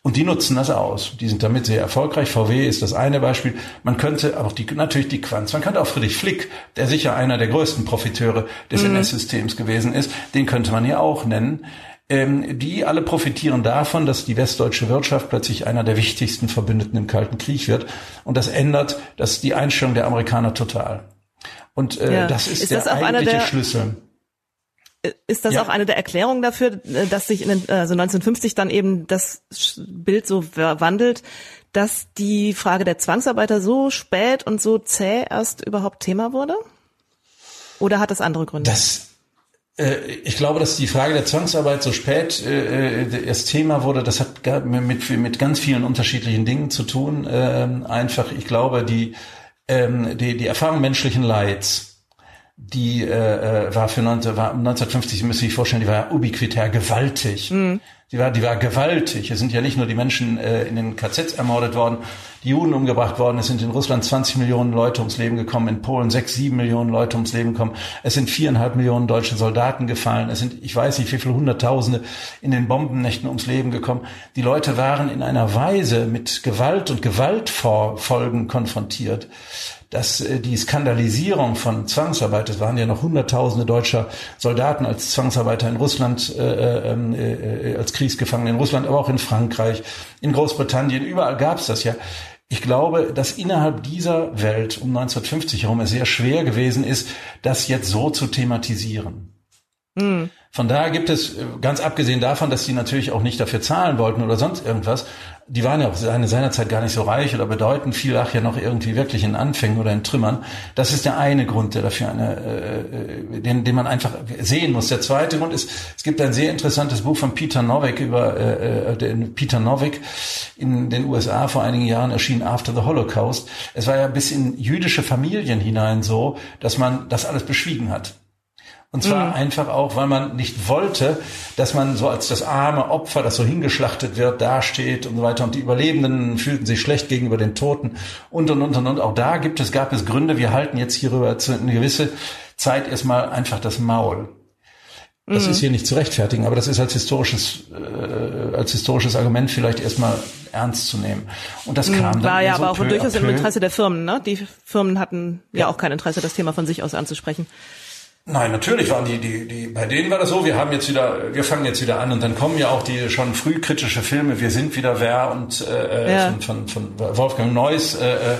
Und die nutzen das aus. Die sind damit sehr erfolgreich. VW ist das eine Beispiel. Man könnte auch die, natürlich die Quanz. Man könnte auch Friedrich Flick, der sicher einer der größten Profiteure des mhm. NS-Systems gewesen ist, den könnte man ja auch nennen ähm, die alle profitieren davon, dass die westdeutsche Wirtschaft plötzlich einer der wichtigsten Verbündeten im Kalten Krieg wird. Und das ändert das die Einstellung der Amerikaner total. Und äh, ja. das ist, ist der das eigentliche der, Schlüssel. Äh, ist das ja. auch eine der Erklärungen dafür, äh, dass sich in den, also 1950 dann eben das Bild so wandelt, dass die Frage der Zwangsarbeiter so spät und so zäh erst überhaupt Thema wurde? Oder hat das andere Gründe? Das äh, ich glaube, dass die Frage der Zwangsarbeit so spät äh, äh das Thema wurde, das hat mit, mit ganz vielen unterschiedlichen Dingen zu tun. Ähm, einfach, ich glaube, die, ähm, die, die Erfahrung menschlichen Leids die äh, war für 19, war 1950, Sie müssen sich vorstellen, die war ubiquitär gewaltig. Mhm. Die war, die war gewaltig. Es sind ja nicht nur die Menschen äh, in den KZs ermordet worden, die Juden umgebracht worden. Es sind in Russland 20 Millionen Leute ums Leben gekommen, in Polen 6, 7 Millionen Leute ums Leben gekommen. Es sind viereinhalb Millionen deutsche Soldaten gefallen. Es sind, ich weiß nicht, wie viele Hunderttausende in den Bombennächten ums Leben gekommen. Die Leute waren in einer Weise mit Gewalt und Gewaltfolgen konfrontiert dass äh, die Skandalisierung von Zwangsarbeit, es waren ja noch Hunderttausende deutscher Soldaten als Zwangsarbeiter in Russland, äh, äh, ähm, äh, als Kriegsgefangene in Russland, aber auch in Frankreich, in Großbritannien, überall gab es das ja. Ich glaube, dass innerhalb dieser Welt um 1950 herum es sehr schwer gewesen ist, das jetzt so zu thematisieren. Mhm. Von daher gibt es, äh, ganz abgesehen davon, dass sie natürlich auch nicht dafür zahlen wollten oder sonst irgendwas, die waren ja auch seine, seinerzeit gar nicht so reich oder bedeutend, viel lag ja noch irgendwie wirklich in Anfängen oder in Trümmern. Das ist der eine Grund, der dafür eine, äh, äh, den, den man einfach sehen muss. Der zweite Grund ist, es gibt ein sehr interessantes Buch von Peter Novick über äh, äh den Peter Novick in den USA vor einigen Jahren erschienen After the Holocaust. Es war ja bis in jüdische Familien hinein so, dass man das alles beschwiegen hat. Und zwar mhm. einfach auch, weil man nicht wollte, dass man so als das arme Opfer, das so hingeschlachtet wird, dasteht und so weiter. Und die Überlebenden fühlten sich schlecht gegenüber den Toten und, und, und, und, und. Auch da gibt es, gab es Gründe. Wir halten jetzt hierüber zu eine gewisse Zeit erstmal einfach das Maul. Das mhm. ist hier nicht zu rechtfertigen, aber das ist als historisches, äh, als historisches Argument vielleicht erstmal ernst zu nehmen. Und das mhm. kam dann War ja so aber auch durchaus im Interesse der Firmen, ne? Die Firmen hatten ja. ja auch kein Interesse, das Thema von sich aus anzusprechen. Nein, natürlich waren die, die, die, bei denen war das so, wir haben jetzt wieder, wir fangen jetzt wieder an und dann kommen ja auch die schon früh kritische Filme, wir sind wieder wer und äh, ja. von, von, von Wolfgang Neuss, äh, äh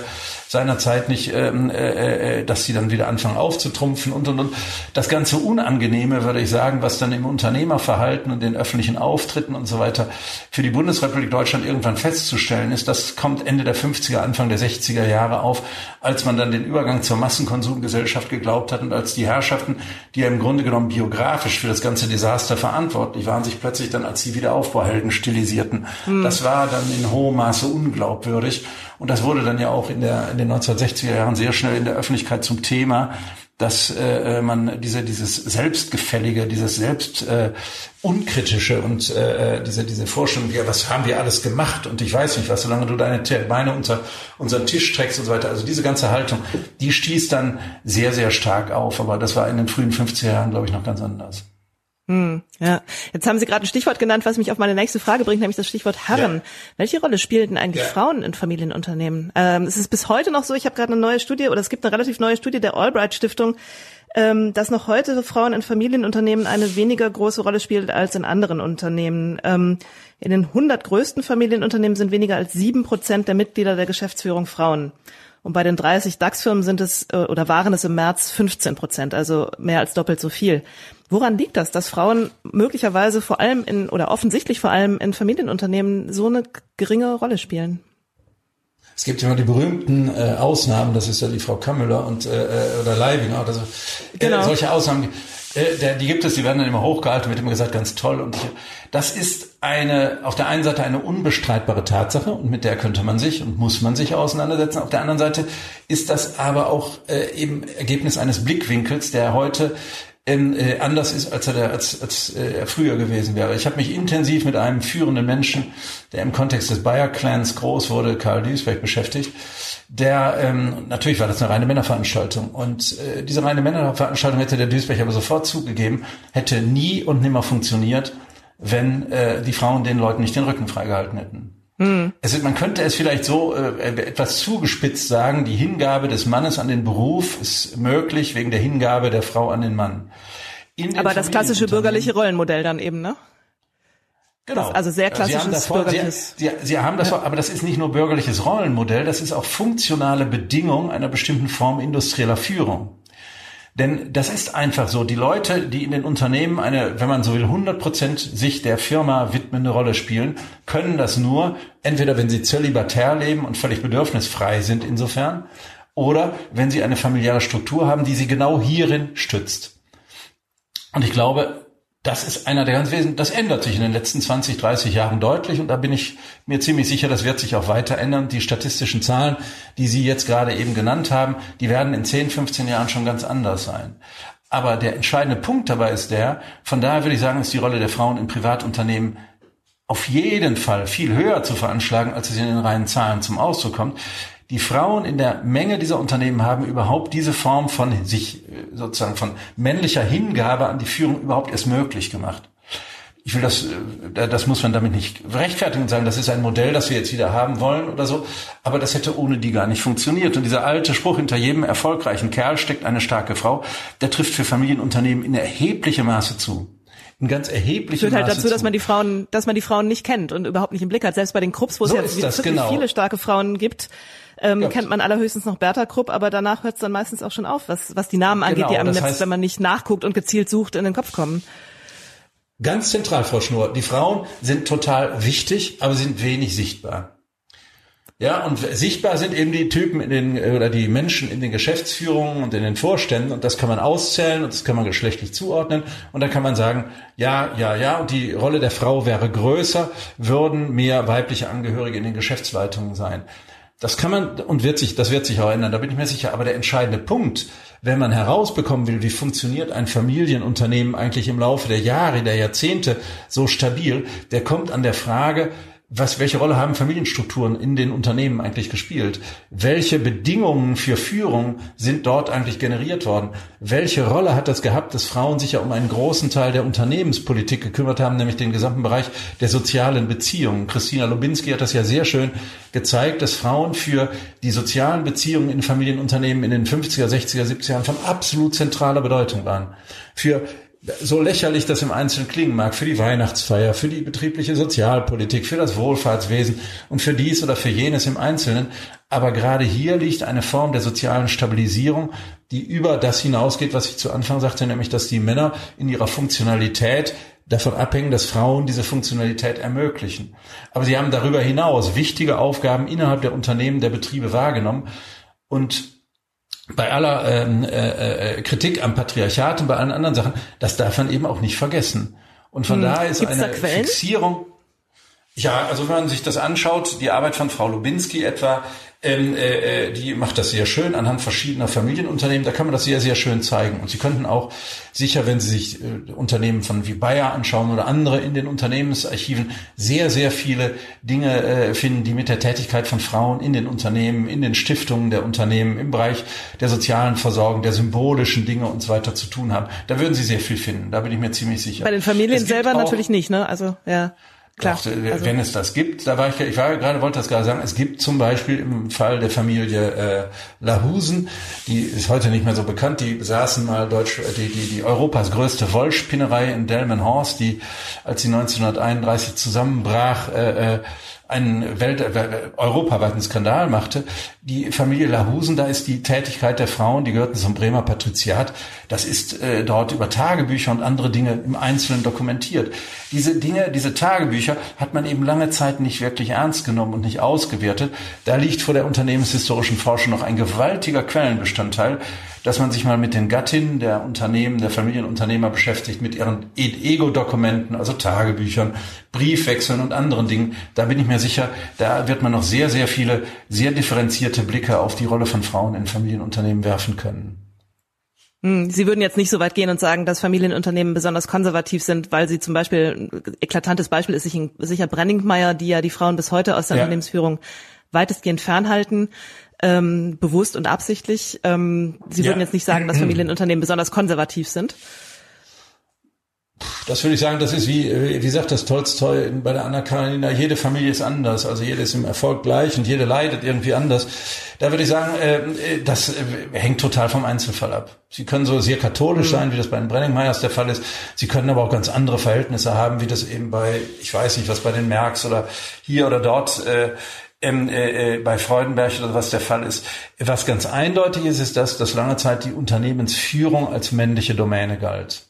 seinerzeit nicht, ähm, äh, äh, dass sie dann wieder anfangen aufzutrumpfen und und und. Das ganze Unangenehme, würde ich sagen, was dann im Unternehmerverhalten und den öffentlichen Auftritten und so weiter für die Bundesrepublik Deutschland irgendwann festzustellen ist, das kommt Ende der 50er, Anfang der 60er Jahre auf, als man dann den Übergang zur Massenkonsumgesellschaft geglaubt hat und als die Herrschaften, die ja im Grunde genommen biografisch für das ganze Desaster verantwortlich waren, sich plötzlich dann als die Wiederaufbauhelden stilisierten. Mhm. Das war dann in hohem Maße unglaubwürdig. Und das wurde dann ja auch in, der, in den 1960er Jahren sehr schnell in der Öffentlichkeit zum Thema, dass äh, man diese dieses selbstgefällige, dieses selbst äh, unkritische und äh, diese diese Vorstellung, ja, was haben wir alles gemacht und ich weiß nicht was, solange du deine Beine unter unseren Tisch streckst und so weiter. Also diese ganze Haltung, die stieß dann sehr sehr stark auf, aber das war in den frühen 50er Jahren, glaube ich, noch ganz anders. Hm, ja, jetzt haben Sie gerade ein Stichwort genannt, was mich auf meine nächste Frage bringt, nämlich das Stichwort Herren. Ja. Welche Rolle spielten eigentlich ja. Frauen in Familienunternehmen? Ähm, es ist bis heute noch so, ich habe gerade eine neue Studie, oder es gibt eine relativ neue Studie der Albright Stiftung, ähm, dass noch heute Frauen in Familienunternehmen eine weniger große Rolle spielt als in anderen Unternehmen. Ähm, in den 100 größten Familienunternehmen sind weniger als sieben Prozent der Mitglieder der Geschäftsführung Frauen. Und bei den 30 DAX-Firmen sind es äh, oder waren es im März 15 Prozent, also mehr als doppelt so viel. Woran liegt das, dass Frauen möglicherweise vor allem in oder offensichtlich vor allem in Familienunternehmen so eine geringe Rolle spielen? Es gibt immer die berühmten äh, Ausnahmen, das ist ja die Frau Kammüller und äh, äh oder Leibinger oder so. Äh, genau. solche Ausnahmen, äh, die gibt es, die werden dann immer hochgehalten, wird immer gesagt, ganz toll. Und ich, das ist eine auf der einen Seite eine unbestreitbare Tatsache und mit der könnte man sich und muss man sich auseinandersetzen. Auf der anderen Seite ist das aber auch äh, eben Ergebnis eines Blickwinkels, der heute äh, anders ist, als er, der, als, als äh, er früher gewesen wäre. Ich habe mich intensiv mit einem führenden Menschen, der im Kontext des Bayer-Clans groß wurde, Karl Duisberg, beschäftigt. Der ähm, natürlich war das eine reine Männerveranstaltung und äh, diese reine Männerveranstaltung hätte der Duisberg aber sofort zugegeben, hätte nie und nimmer funktioniert, wenn äh, die Frauen den Leuten nicht den Rücken freigehalten hätten. Hm. Es, man könnte es vielleicht so äh, etwas zugespitzt sagen, die Hingabe des Mannes an den Beruf ist möglich wegen der Hingabe der Frau an den Mann. Aber das klassische bürgerliche Rollenmodell dann eben, ne? Genau. Das, also sehr klassisches Sie davor, bürgerliches. Sie, Sie, Sie haben das, ja. aber das ist nicht nur bürgerliches Rollenmodell, das ist auch funktionale Bedingung einer bestimmten Form industrieller Führung. Denn das ist einfach so. Die Leute, die in den Unternehmen eine, wenn man so will, 100 Prozent sich der Firma widmende Rolle spielen, können das nur, entweder wenn sie zölibatär leben und völlig bedürfnisfrei sind insofern, oder wenn sie eine familiäre Struktur haben, die sie genau hierin stützt. Und ich glaube, das ist einer der ganz wesentlichen, das ändert sich in den letzten 20, 30 Jahren deutlich und da bin ich mir ziemlich sicher, das wird sich auch weiter ändern. Die statistischen Zahlen, die Sie jetzt gerade eben genannt haben, die werden in 10, 15 Jahren schon ganz anders sein. Aber der entscheidende Punkt dabei ist der, von daher würde ich sagen, ist die Rolle der Frauen in Privatunternehmen auf jeden Fall viel höher zu veranschlagen, als es in den reinen Zahlen zum Ausdruck kommt. Die Frauen in der Menge dieser Unternehmen haben überhaupt diese Form von sich sozusagen von männlicher Hingabe an die Führung überhaupt erst möglich gemacht. Ich will das, äh, das muss man damit nicht rechtfertigen und sagen, das ist ein Modell, das wir jetzt wieder haben wollen oder so. Aber das hätte ohne die gar nicht funktioniert. Und dieser alte Spruch, hinter jedem erfolgreichen Kerl steckt eine starke Frau, der trifft für Familienunternehmen in erheblichem Maße zu ein ganz erhebliches Führt halt dazu, dass man die Frauen, dass man die Frauen nicht kennt und überhaupt nicht im Blick hat. Selbst bei den Krupps, wo so es ja genau. viele starke Frauen gibt, ähm, kennt man allerhöchstens noch Bertha Krupp, aber danach hört es dann meistens auch schon auf, was, was die Namen angeht, genau, die einem jetzt, wenn man nicht nachguckt und gezielt sucht, in den Kopf kommen. Ganz zentral, Frau Schnur. Die Frauen sind total wichtig, aber sind wenig sichtbar. Ja, und sichtbar sind eben die Typen in den, oder die Menschen in den Geschäftsführungen und in den Vorständen und das kann man auszählen und das kann man geschlechtlich zuordnen und dann kann man sagen, ja, ja, ja, und die Rolle der Frau wäre größer, würden mehr weibliche Angehörige in den Geschäftsleitungen sein. Das kann man und wird sich, das wird sich auch ändern, da bin ich mir sicher. Aber der entscheidende Punkt, wenn man herausbekommen will, wie funktioniert ein Familienunternehmen eigentlich im Laufe der Jahre, der Jahrzehnte so stabil, der kommt an der Frage, was, welche Rolle haben Familienstrukturen in den Unternehmen eigentlich gespielt? Welche Bedingungen für Führung sind dort eigentlich generiert worden? Welche Rolle hat das gehabt, dass Frauen sich ja um einen großen Teil der Unternehmenspolitik gekümmert haben, nämlich den gesamten Bereich der sozialen Beziehungen? Christina Lubinski hat das ja sehr schön gezeigt, dass Frauen für die sozialen Beziehungen in Familienunternehmen in den 50er, 60er, 70er Jahren von absolut zentraler Bedeutung waren. Für so lächerlich das im Einzelnen klingen mag, für die Weihnachtsfeier, für die betriebliche Sozialpolitik, für das Wohlfahrtswesen und für dies oder für jenes im Einzelnen. Aber gerade hier liegt eine Form der sozialen Stabilisierung, die über das hinausgeht, was ich zu Anfang sagte, nämlich dass die Männer in ihrer Funktionalität davon abhängen, dass Frauen diese Funktionalität ermöglichen. Aber sie haben darüber hinaus wichtige Aufgaben innerhalb der Unternehmen, der Betriebe wahrgenommen und bei aller ähm, äh, äh, Kritik am Patriarchat und bei allen anderen Sachen, das darf man eben auch nicht vergessen. Und von hm. daher ist Gibt's eine Fixierung. Ja, also wenn man sich das anschaut, die Arbeit von Frau Lubinski etwa, ähm, äh, äh, die macht das sehr schön anhand verschiedener Familienunternehmen. Da kann man das sehr, sehr schön zeigen. Und Sie könnten auch sicher, wenn Sie sich äh, Unternehmen von wie Bayer anschauen oder andere in den Unternehmensarchiven, sehr, sehr viele Dinge äh, finden, die mit der Tätigkeit von Frauen in den Unternehmen, in den Stiftungen der Unternehmen, im Bereich der sozialen Versorgung, der symbolischen Dinge und so weiter zu tun haben. Da würden Sie sehr viel finden. Da bin ich mir ziemlich sicher. Bei den Familien selber natürlich nicht, ne? Also ja. Klar, Doch, äh, also wenn es das gibt, da war ich, ich war gerade, wollte das gerade sagen, es gibt zum Beispiel im Fall der Familie äh, Lahusen, die ist heute nicht mehr so bekannt, die besaßen mal Deutsch, die, die, die Europas größte Wollspinnerei in Delmenhorst, die, als sie 1931 zusammenbrach, äh, äh, einen Welt, äh, europaweiten Skandal machte. Die Familie Lahusen, da ist die Tätigkeit der Frauen, die gehörten zum Bremer Patriziat, das ist äh, dort über Tagebücher und andere Dinge im Einzelnen dokumentiert. Diese Dinge, diese Tagebücher hat man eben lange Zeit nicht wirklich ernst genommen und nicht ausgewertet. Da liegt vor der unternehmenshistorischen Forschung noch ein gewaltiger Quellenbestandteil, dass man sich mal mit den Gattinnen der Unternehmen, der Familienunternehmer beschäftigt, mit ihren Ego-Dokumenten, also Tagebüchern, Briefwechseln und anderen Dingen. Da bin ich mir sicher, da wird man noch sehr, sehr viele, sehr differenzierte Blicke auf die Rolle von Frauen in Familienunternehmen werfen können. Hm, sie würden jetzt nicht so weit gehen und sagen, dass Familienunternehmen besonders konservativ sind, weil sie zum Beispiel, eklatantes Beispiel ist sicher Brenningmeier, die ja die Frauen bis heute aus der ja. Unternehmensführung weitestgehend fernhalten ähm, bewusst und absichtlich. Ähm, Sie ja. würden jetzt nicht sagen, dass Familienunternehmen besonders konservativ sind. Das würde ich sagen, das ist wie, wie sagt das Tolstoi bei der Anna Karenina, jede Familie ist anders, also jede ist im Erfolg gleich und jede leidet irgendwie anders. Da würde ich sagen, äh, das äh, hängt total vom Einzelfall ab. Sie können so sehr katholisch mhm. sein, wie das bei den Brenningmeyers der Fall ist. Sie können aber auch ganz andere Verhältnisse haben, wie das eben bei, ich weiß nicht, was bei den Merks oder hier oder dort äh, ähm, äh, äh, bei Freudenberg oder was der Fall ist. Was ganz eindeutig ist, ist das, dass lange Zeit die Unternehmensführung als männliche Domäne galt.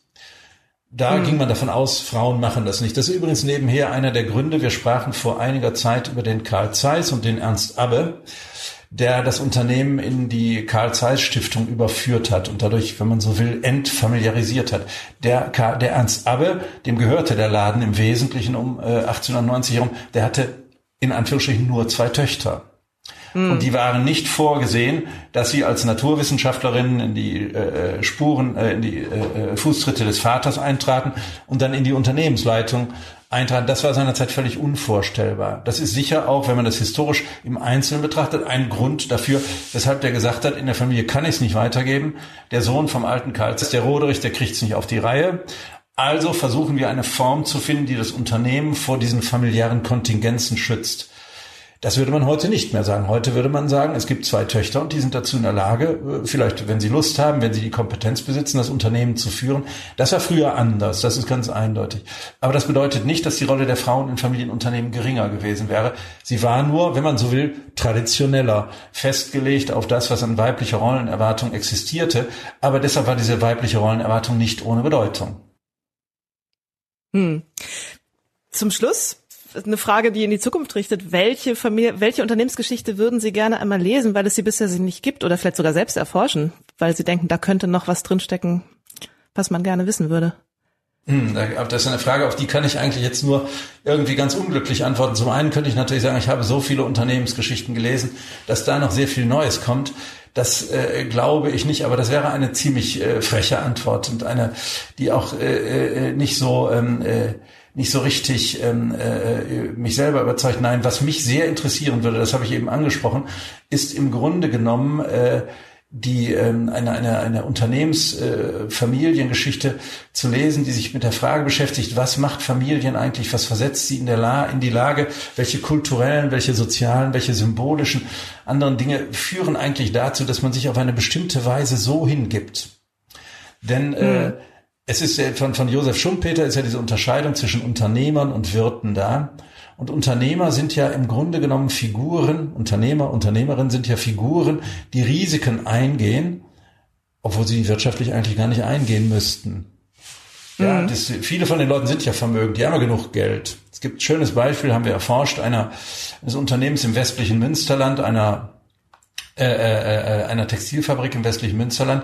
Da hm. ging man davon aus, Frauen machen das nicht. Das ist übrigens nebenher einer der Gründe. Wir sprachen vor einiger Zeit über den Karl Zeiss und den Ernst Abbe. der das Unternehmen in die Karl Zeiss Stiftung überführt hat und dadurch, wenn man so will, entfamiliarisiert hat. Der, der Ernst Abbe, dem gehörte der Laden im Wesentlichen um äh, 1890 herum, der hatte in Anführungsstrichen nur zwei Töchter. Mhm. Und die waren nicht vorgesehen, dass sie als Naturwissenschaftlerinnen in die äh, Spuren, äh, in die äh, Fußtritte des Vaters eintraten und dann in die Unternehmensleitung eintraten. Das war seinerzeit völlig unvorstellbar. Das ist sicher auch, wenn man das historisch im Einzelnen betrachtet, ein Grund dafür, weshalb der gesagt hat, in der Familie kann ich es nicht weitergeben. Der Sohn vom alten Karl, der Roderich, der kriegt es nicht auf die Reihe. Also versuchen wir eine Form zu finden, die das Unternehmen vor diesen familiären Kontingenzen schützt. Das würde man heute nicht mehr sagen. Heute würde man sagen, es gibt zwei Töchter und die sind dazu in der Lage, äh, vielleicht, wenn sie Lust haben, wenn sie die Kompetenz besitzen, das Unternehmen zu führen. Das war früher anders. Das ist ganz eindeutig. Aber das bedeutet nicht, dass die Rolle der Frauen in Familienunternehmen geringer gewesen wäre. Sie war nur, wenn man so will, traditioneller, festgelegt auf das, was an weiblicher Rollenerwartung existierte. Aber deshalb war diese weibliche Rollenerwartung nicht ohne Bedeutung. Hm. Zum Schluss eine Frage, die in die Zukunft richtet. Welche Familie, welche Unternehmensgeschichte würden Sie gerne einmal lesen, weil es sie bisher nicht gibt oder vielleicht sogar selbst erforschen, weil Sie denken, da könnte noch was drinstecken, was man gerne wissen würde? Hm, das ist eine Frage, auf die kann ich eigentlich jetzt nur irgendwie ganz unglücklich antworten. Zum einen könnte ich natürlich sagen, ich habe so viele Unternehmensgeschichten gelesen, dass da noch sehr viel Neues kommt. Das äh, glaube ich nicht, aber das wäre eine ziemlich äh, freche Antwort und eine, die auch äh, äh, nicht so ähm, äh, nicht so richtig ähm, äh, mich selber überzeugt. Nein, was mich sehr interessieren würde, das habe ich eben angesprochen, ist im Grunde genommen äh, die ähm, eine, eine, eine Unternehmensfamiliengeschichte äh, zu lesen, die sich mit der Frage beschäftigt, was macht Familien eigentlich, was versetzt sie in, der La in die Lage, welche kulturellen, welche sozialen, welche symbolischen anderen Dinge führen eigentlich dazu, dass man sich auf eine bestimmte Weise so hingibt. Denn äh, hm. Es ist von, von Josef Schumpeter ist ja diese Unterscheidung zwischen Unternehmern und Wirten da. Und Unternehmer sind ja im Grunde genommen Figuren, Unternehmer, Unternehmerinnen sind ja Figuren, die Risiken eingehen, obwohl sie wirtschaftlich eigentlich gar nicht eingehen müssten. Ja, mhm. das, viele von den Leuten sind ja vermögend, die haben ja genug Geld. Es gibt ein schönes Beispiel, haben wir erforscht, einer, eines Unternehmens im westlichen Münsterland, einer, äh, äh, äh einer Textilfabrik im westlichen Münsterland,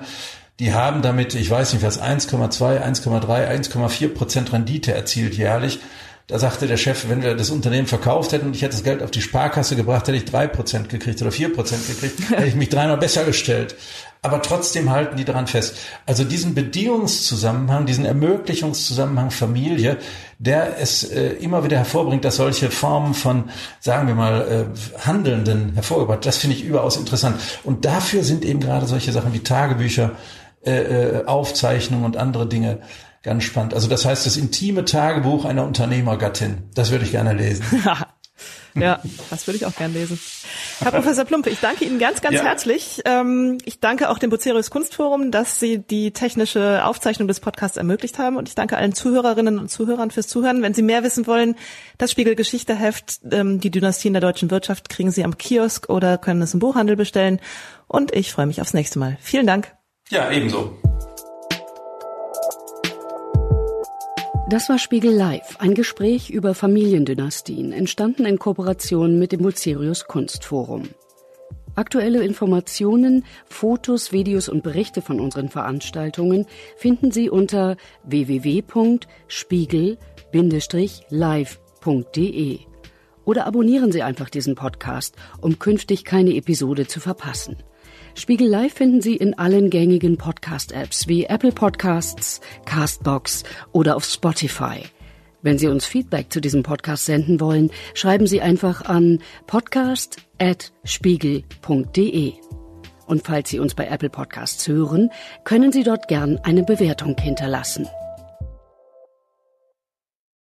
die haben damit, ich weiß nicht was, 1,2, 1,3, 1,4 Prozent Rendite erzielt jährlich. Da sagte der Chef, wenn wir das Unternehmen verkauft hätten und ich hätte das Geld auf die Sparkasse gebracht, hätte ich drei Prozent gekriegt oder vier Prozent gekriegt, [laughs] hätte ich mich dreimal besser gestellt. Aber trotzdem halten die daran fest. Also diesen Bedingungszusammenhang, diesen Ermöglichungszusammenhang Familie, der es äh, immer wieder hervorbringt, dass solche Formen von, sagen wir mal, äh, Handelnden hervorgebracht, das finde ich überaus interessant. Und dafür sind eben gerade solche Sachen wie Tagebücher, äh, äh, Aufzeichnungen und andere Dinge ganz spannend. Also das heißt, das intime Tagebuch einer Unternehmergattin, das würde ich gerne lesen. [laughs] ja, das würde ich auch gerne lesen. Herr Professor Plumpe, ich danke Ihnen ganz, ganz ja. herzlich. Ähm, ich danke auch dem Bucerius Kunstforum, dass Sie die technische Aufzeichnung des Podcasts ermöglicht haben. Und ich danke allen Zuhörerinnen und Zuhörern fürs Zuhören. Wenn Sie mehr wissen wollen, das Spiegel Geschichteheft, ähm, die Dynastien der deutschen Wirtschaft, kriegen Sie am Kiosk oder können es im Buchhandel bestellen. Und ich freue mich aufs nächste Mal. Vielen Dank. Ja, ebenso. Das war Spiegel Live, ein Gespräch über Familiendynastien, entstanden in Kooperation mit dem Bucerius Kunstforum. Aktuelle Informationen, Fotos, Videos und Berichte von unseren Veranstaltungen finden Sie unter www.spiegel-live.de oder abonnieren Sie einfach diesen Podcast, um künftig keine Episode zu verpassen. Spiegel Live finden Sie in allen gängigen Podcast-Apps wie Apple Podcasts, Castbox oder auf Spotify. Wenn Sie uns Feedback zu diesem Podcast senden wollen, schreiben Sie einfach an podcast.spiegel.de. Und falls Sie uns bei Apple Podcasts hören, können Sie dort gern eine Bewertung hinterlassen.